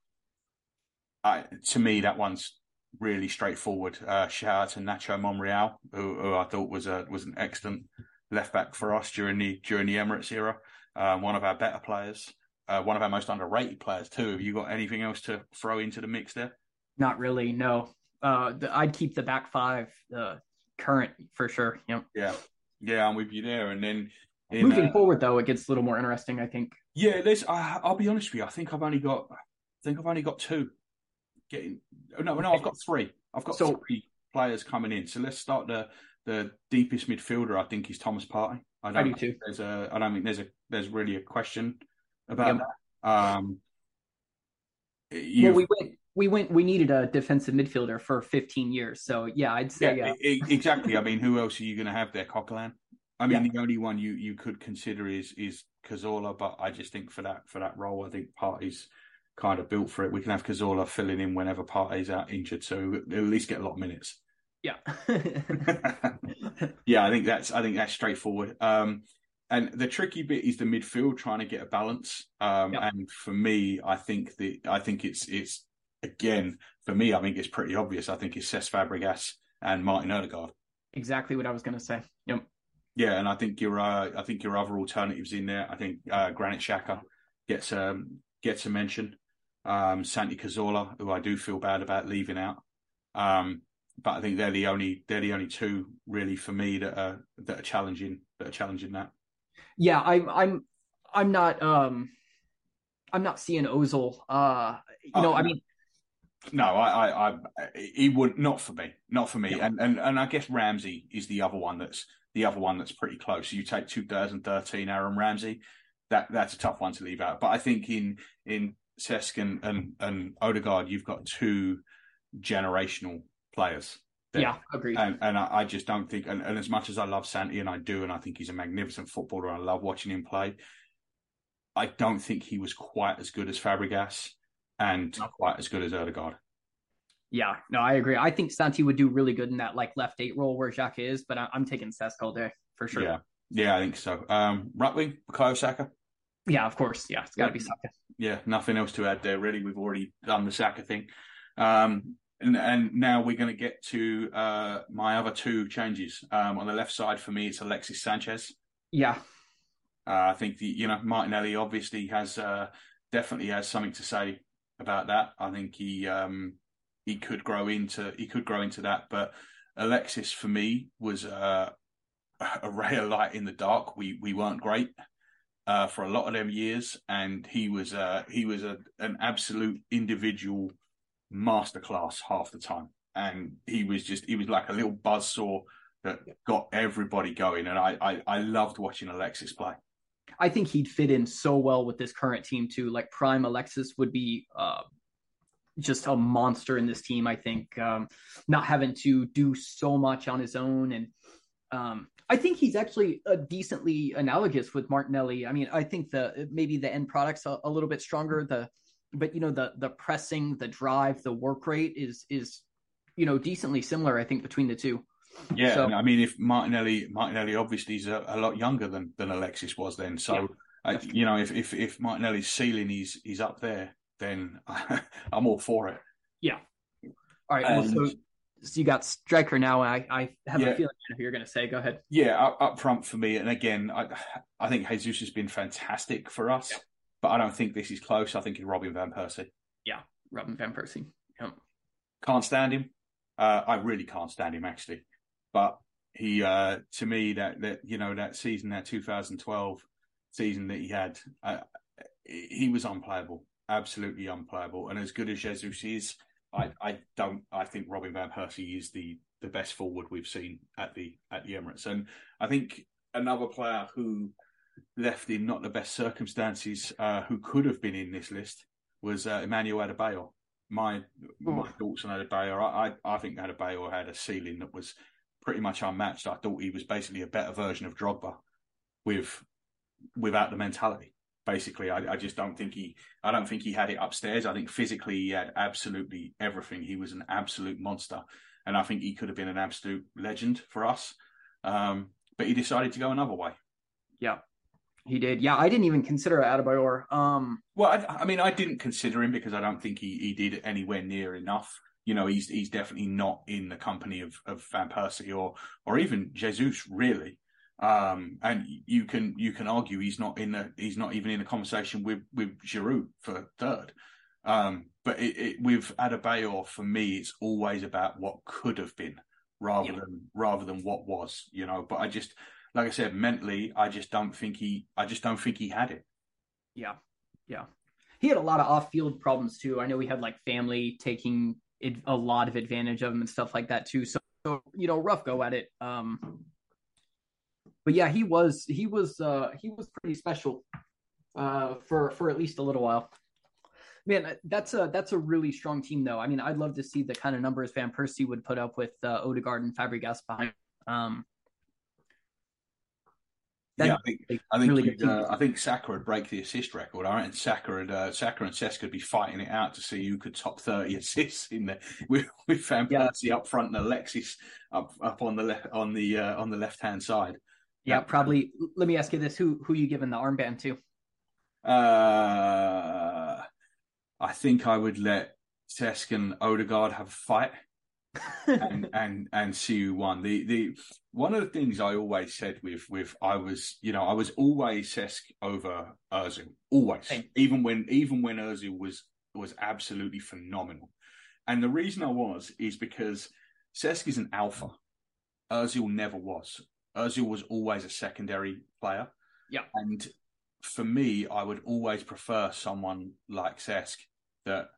I, to me, that one's really straightforward. Uh, shout out to Nacho Monreal, who, who, I thought was a was an excellent left back for us during the during the Emirates era. Uh, one of our better players, uh, one of our most underrated players too. Have you got anything else to throw into the mix there? Not really. No. Uh, the, I'd keep the back five. Uh, current for sure. Yep. Yeah. Yeah, I'm with you there. And then in, moving uh, forward, though, it gets a little more interesting. I think. Yeah, there's. Uh, I'll be honest with you. I think I've only got. I think I've only got two. Getting no, no, I've got three. I've got so, three players coming in. So let's start the the deepest midfielder, I think, is Thomas Partey. I, I do too. There's a, I don't think there's a, there's really a question about yep. that. Um, well, we went, we went, we needed a defensive midfielder for 15 years. So yeah, I'd say yeah, yeah. exactly. I mean, who else are you going to have there, Coquelin? I mean, yeah. the only one you, you could consider is is Cazorla, but I just think for that for that role, I think Partey's kind of built for it. We can have Cazorla filling in whenever Partey's out injured, so at least get a lot of minutes. Yeah. yeah, I think that's I think that's straightforward. Um, and the tricky bit is the midfield trying to get a balance. Um, yep. and for me, I think the I think it's it's again for me, I think it's pretty obvious. I think it's Cesc Fabregas and Martin Odegaard. Exactly what I was going to say. Yep. Yeah, and I think your uh, I think your other alternatives in there. I think uh, Granit Xhaka gets um, gets a mention. Um, Santi Cazorla, who I do feel bad about leaving out. Um, but I think they're the only they're the only two really for me that are that are challenging that are challenging that. Yeah, I'm I'm I'm not um I'm not seeing Ozil. Uh, you oh, know, I mean, no, I, I, I, he would not for me, not for me, yeah. and and and I guess Ramsey is the other one that's the other one that's pretty close. You take 2013 Aaron Ramsey, that that's a tough one to leave out. But I think in in Cesc and and, and Odegaard, you've got two generational players. There. Yeah, agreed. And, and I, I, just don't think, and, and, as much as I love Santi, and I do, and I think he's a magnificent footballer, and I love watching him play. I don't think he was quite as good as Fabregas, and not quite as good as Odegaard. Yeah, no, I agree. I think Santi would do really good in that like left eight role where Xhaka is, but I, am taking all day for sure. Yeah, yeah, I think so. Um, right wing, Bukayo Saka. Yeah, of course. Yeah, it's got to yeah. be Saka. Yeah, nothing else to add there. Really, we've already done the Saka thing. Um, and, and now we're going to get to uh, my other two changes. Um, on the left side for me, it's Alexis Sanchez. Yeah, uh, I think the you know Martinelli obviously has uh, definitely has something to say about that. I think he um, he could grow into he could grow into that, but Alexis for me was uh, a ray of light in the dark. We we weren't great uh, for a lot of them years, and he was uh, he was a, an absolute individual masterclass half the time. And he was just he was like a little buzz saw that got everybody going. And I, I, I loved watching Alexis play. I think he'd fit in so well with this current team too. Like prime Alexis would be uh, just a monster in this team. I think um, not having to do so much on his own, and um, I think he's actually a decently analogous with Martinelli. I mean, I think the maybe the end product's a, a little bit stronger. The but you know the the pressing, the drive, the work rate is is you know decently similar. I think between the two. Yeah, so, I mean, if Martinelli Martinelli obviously is a, a, lot younger than than Alexis was then, so. Yeah. Uh, you know, if, if if Martinelli's ceiling is he's up there, then I'm all for it. Yeah. All right. And, well, so, so, you got striker now. I I have yeah, a feeling who you're going to say. Go ahead. Yeah, up, up, front for me, and again, I I think Jesus has been fantastic for us. Yeah but I don't think this is close. I think it's Robin van Persie. Yeah, Robin van Persie. Yeah. Can't stand him. Uh, I really can't stand him actually, but he uh, to me that that you know that season that 2012 season that he had, uh, he was unplayable, absolutely unplayable. And as good as Jesus is, I, I don't. I think Robin van Persie is the the best forward we've seen at the at the Emirates, and I think another player who left in not the best circumstances, uh, who could have been in this list, was uh, Emmanuel Adebayor. My my thoughts on Adebayor, I, I, I think Adebayor had a ceiling that was pretty much unmatched. I thought he was basically a better version of Drogba, with without the mentality. Basically, I, I just don't think he, I don't think he had it upstairs. I think physically he had absolutely everything. He was an absolute monster, and I think he could have been an absolute legend for us. Um, but he decided to go another way. Yeah, he did. Yeah, I didn't even consider Adebayor. Um, well, I, I, mean, I didn't consider him because I don't think he, he did anywhere near enough. You know, he's he's definitely not in the company of, of Van Persie or or even Jesus really. Um, and you can you can argue he's not in the he's not even in a conversation with with Giroud for third. Um, but it, it, with Adebayor, for me, it's always about what could have been rather yeah. than rather than what was. You know, but I just like I said, mentally, I just don't think he, I just don't think he had it. Yeah, yeah. He had a lot of off-field problems too. I know he had like family taking a lot of advantage of him and stuff like that too. So you know, rough go at it. Um, but yeah, he was he was uh, he was pretty special uh, for for at least a little while. Man, that's a that's a really strong team, though. I mean, I'd love to see the kind of numbers Van Persie would put up with uh, Odegaard and Fabregas behind. Um, yeah, I think I think really uh, I think Saka would break the assist record. I reckon Saka and uh, Saka and Cesc would be fighting it out to see who could top thirty assists in there with with Van Persie yeah. up front and Alexis up up on the left on the uh, on the left hand side. Yeah, probably. Let me ask you this: who who you giving the armband to? Uh, I think I would let Cesc and Odegaard have a fight. and and and see who won. The the one of the things I always said with with I was you know I was always Cesc over Özil always even when even when Özil was was absolutely phenomenal, and the reason I was is because Cesc is an alpha. Özil never was. Özil was always a secondary player. Yeah, and for me, I would always prefer someone like Cesc that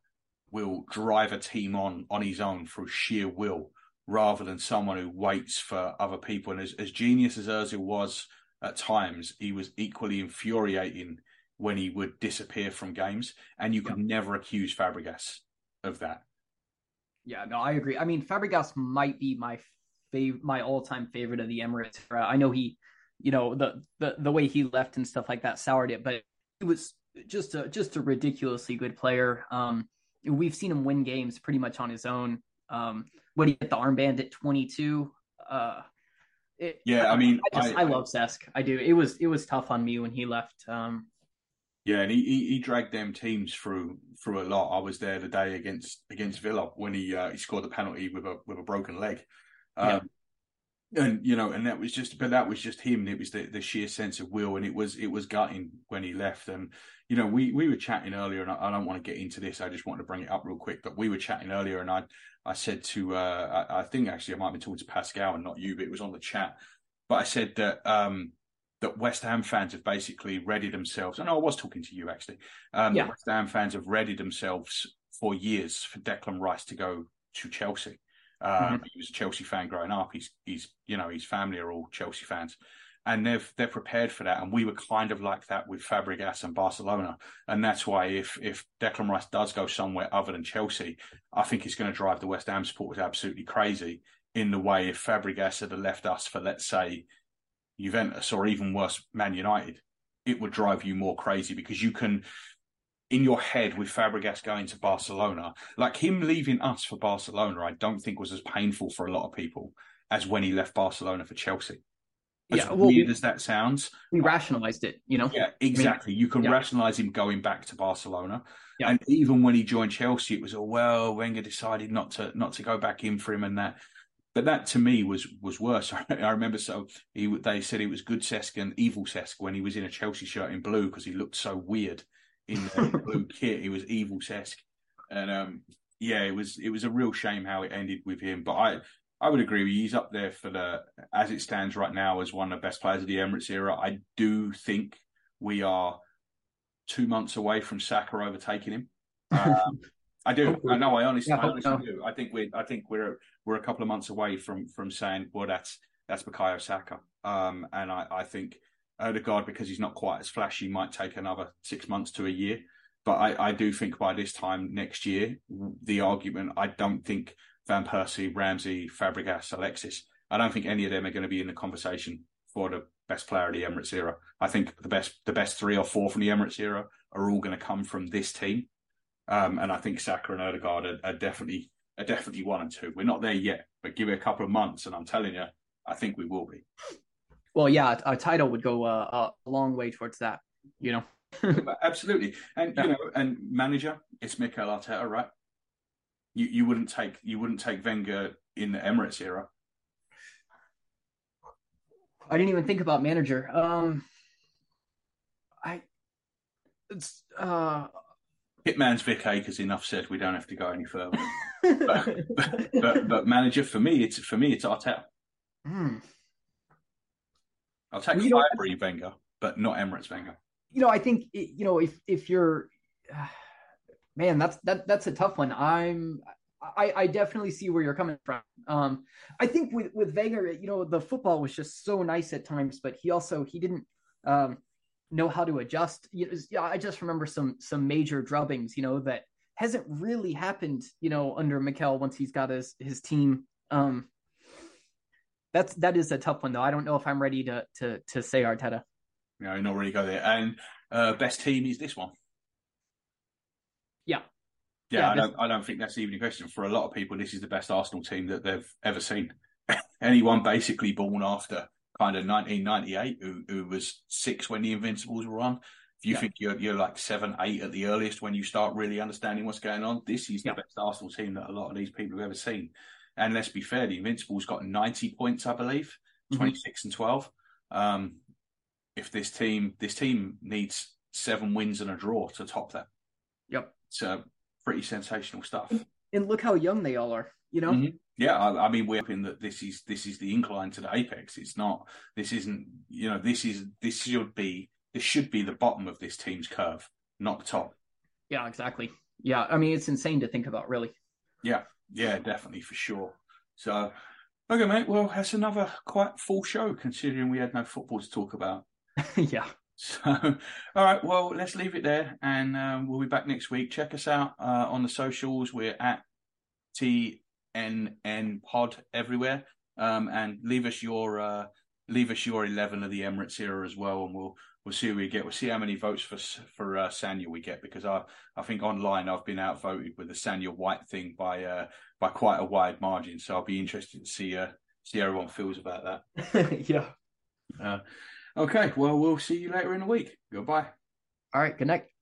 will drive a team on on his own through sheer will, rather than someone who waits for other people. And as, as genius as Özil was at times, he was equally infuriating when he would disappear from games, and you can yeah. never accuse Fabregas of that. Yeah, no, I agree. I mean, Fabregas might be my fav- my all time favorite of the Emirates. I know he you know the the the way he left and stuff like that soured it, but he was just a just a ridiculously good player. Um, we've seen him win games pretty much on his own. Um, when he hit the armband at 22, uh, it, yeah, I mean, I, just, I, I, love Cesc. I do. It was it was tough on me when he left. Um, yeah, and he, he, he dragged them teams through through a lot. I was there the day against against Villa when he uh, he scored the penalty with a with a broken leg. Um, yeah and you know, and that was just, but that was just him. It was the, the sheer sense of will, and it was it was gutting when he left. And you know, we we were chatting earlier, and I, I don't want to get into this. I just wanted to bring it up real quick. But we were chatting earlier, and I I said to uh, I, I think actually I might have been talking to Pascal and not you, but it was on the chat. But I said that um, that West Ham fans have basically readied themselves. I know I was talking to you actually. Um, yeah. West Ham fans have readied themselves for years for Declan Rice to go to Chelsea. Mm-hmm. Um, he was a Chelsea fan growing up. He's he's you know his family are all Chelsea fans, and they've they're prepared for that. And we were kind of like that with Fabregas and Barcelona, and that's why if if Declan Rice does go somewhere other than Chelsea, I think it's going to drive the West Ham supporters absolutely crazy. In the way if Fabregas had left us for let's say Juventus or even worse Man United, it would drive you more crazy because you can in your head with Fabregas going to Barcelona, like him leaving us for Barcelona, I don't think was as painful for a lot of people as when he left Barcelona for Chelsea. As yeah, well, weird as that sounds, we rationalized it. You know, yeah, exactly. I mean, you can yeah. rationalize him going back to Barcelona, yeah. and even when he joined Chelsea, it was a oh, well, Wenger decided not to not to go back in for him, and that. But that to me was was worse. I remember so he they said it was good Cesc and evil Cesc when he was in a Chelsea shirt in blue because he looked so weird in the blue kit. He was evil Cesc, and um, yeah, it was it was a real shame how it ended with him. But I I would agree. He's up there for the as it stands right now as one of the best players of the Emirates era. I do think we are two months away from Saka overtaking him. Um, I do. I know. I honestly, yeah, I honestly do. I think we're. I think we're we're a couple of months away from from saying, well, that's that's Bukayo Saka. Um, and I, I think Odegaard, because he's not quite as flashy, might take another six months to a year. But I, I do think by this time next year, the argument, I don't think Van Persie, Ramsey, Fabregas, Alexis, I don't think any of them are going to be in the conversation for the best player of the Emirates era. I think the best the best three or four from the Emirates era are all going to come from this team. Um, and I think Saka and Odegaard are, are, definitely are definitely one and two. We're not there yet, but give it a couple of months, and I'm telling you, I think we will be. Well, yeah, a title would go uh, a long way towards that. You know. Absolutely, and yeah. you know, and manager, it's Mikel Arteta, right? You you wouldn't take you wouldn't take Wenger in the Emirates era. I didn't even think about manager. Um, I it's uh. Hitman's Vic Akers. Enough said. We don't have to go any further. but, but, but, but, manager for me, it's for me, it's Arteta. Hmm. I'll take you Highbury Wenger, but not Emirates Wenger. You know, I think you know if if you're, uh, man, that's that that's a tough one. I'm I, I definitely see where you're coming from. Um, I think with with Wenger, you know, the football was just so nice at times, but he also he didn't um, know how to adjust. You know, yeah, I just remember some some major drubbings, you know, that hasn't really happened, you know, under Mikel once he's got his his team. Um, that's that is a tough one though. I don't know if I'm ready to to to say Arteta. No, not really go there. And uh, best team is this one. Yeah, yeah, yeah I don't. I don't think that's even a question. For a lot of people, this is the best Arsenal team that they've ever seen. Anyone basically born after kind of 1998 who, who was six when the Invincibles were on. If you yeah. think you're you're like seven, eight at the earliest when you start really understanding what's going on, this is yeah. the best Arsenal team that a lot of these people have ever seen. And let's be fair, the Invincibles got 90 points, I believe, mm-hmm. 26 and 12. Um, if this team this team needs seven wins and a draw to top that. Yep. So pretty sensational stuff. And look how young they all are. You know. Mm-hmm. Yeah, I, I, mean, we're hoping that this is this is the incline to the apex. It's not. This isn't. You know, this is this should be this should be the bottom of this team's curve, not the top. Yeah, exactly. Yeah, I mean, it's insane to think about, really. Yeah, yeah, definitely for sure. So, okay, mate. Well, that's another quite full show considering we had no football to talk about. yeah. So, all right. Well, let's leave it there, and um, we'll be back next week. Check us out uh, on the socials. We're at TNN Pod everywhere, um, and leave us your uh, leave us your eleven of the Emirates era as well, and we'll we'll see who we get. We'll see how many votes for for uh, Sagna we get because I I think online I've been outvoted with the Sagna White thing by uh, by quite a wide margin. So I'll be interested to see uh, see how everyone feels about that. yeah. Uh, Okay, well, we'll see you later in the week. Goodbye. All right, good night.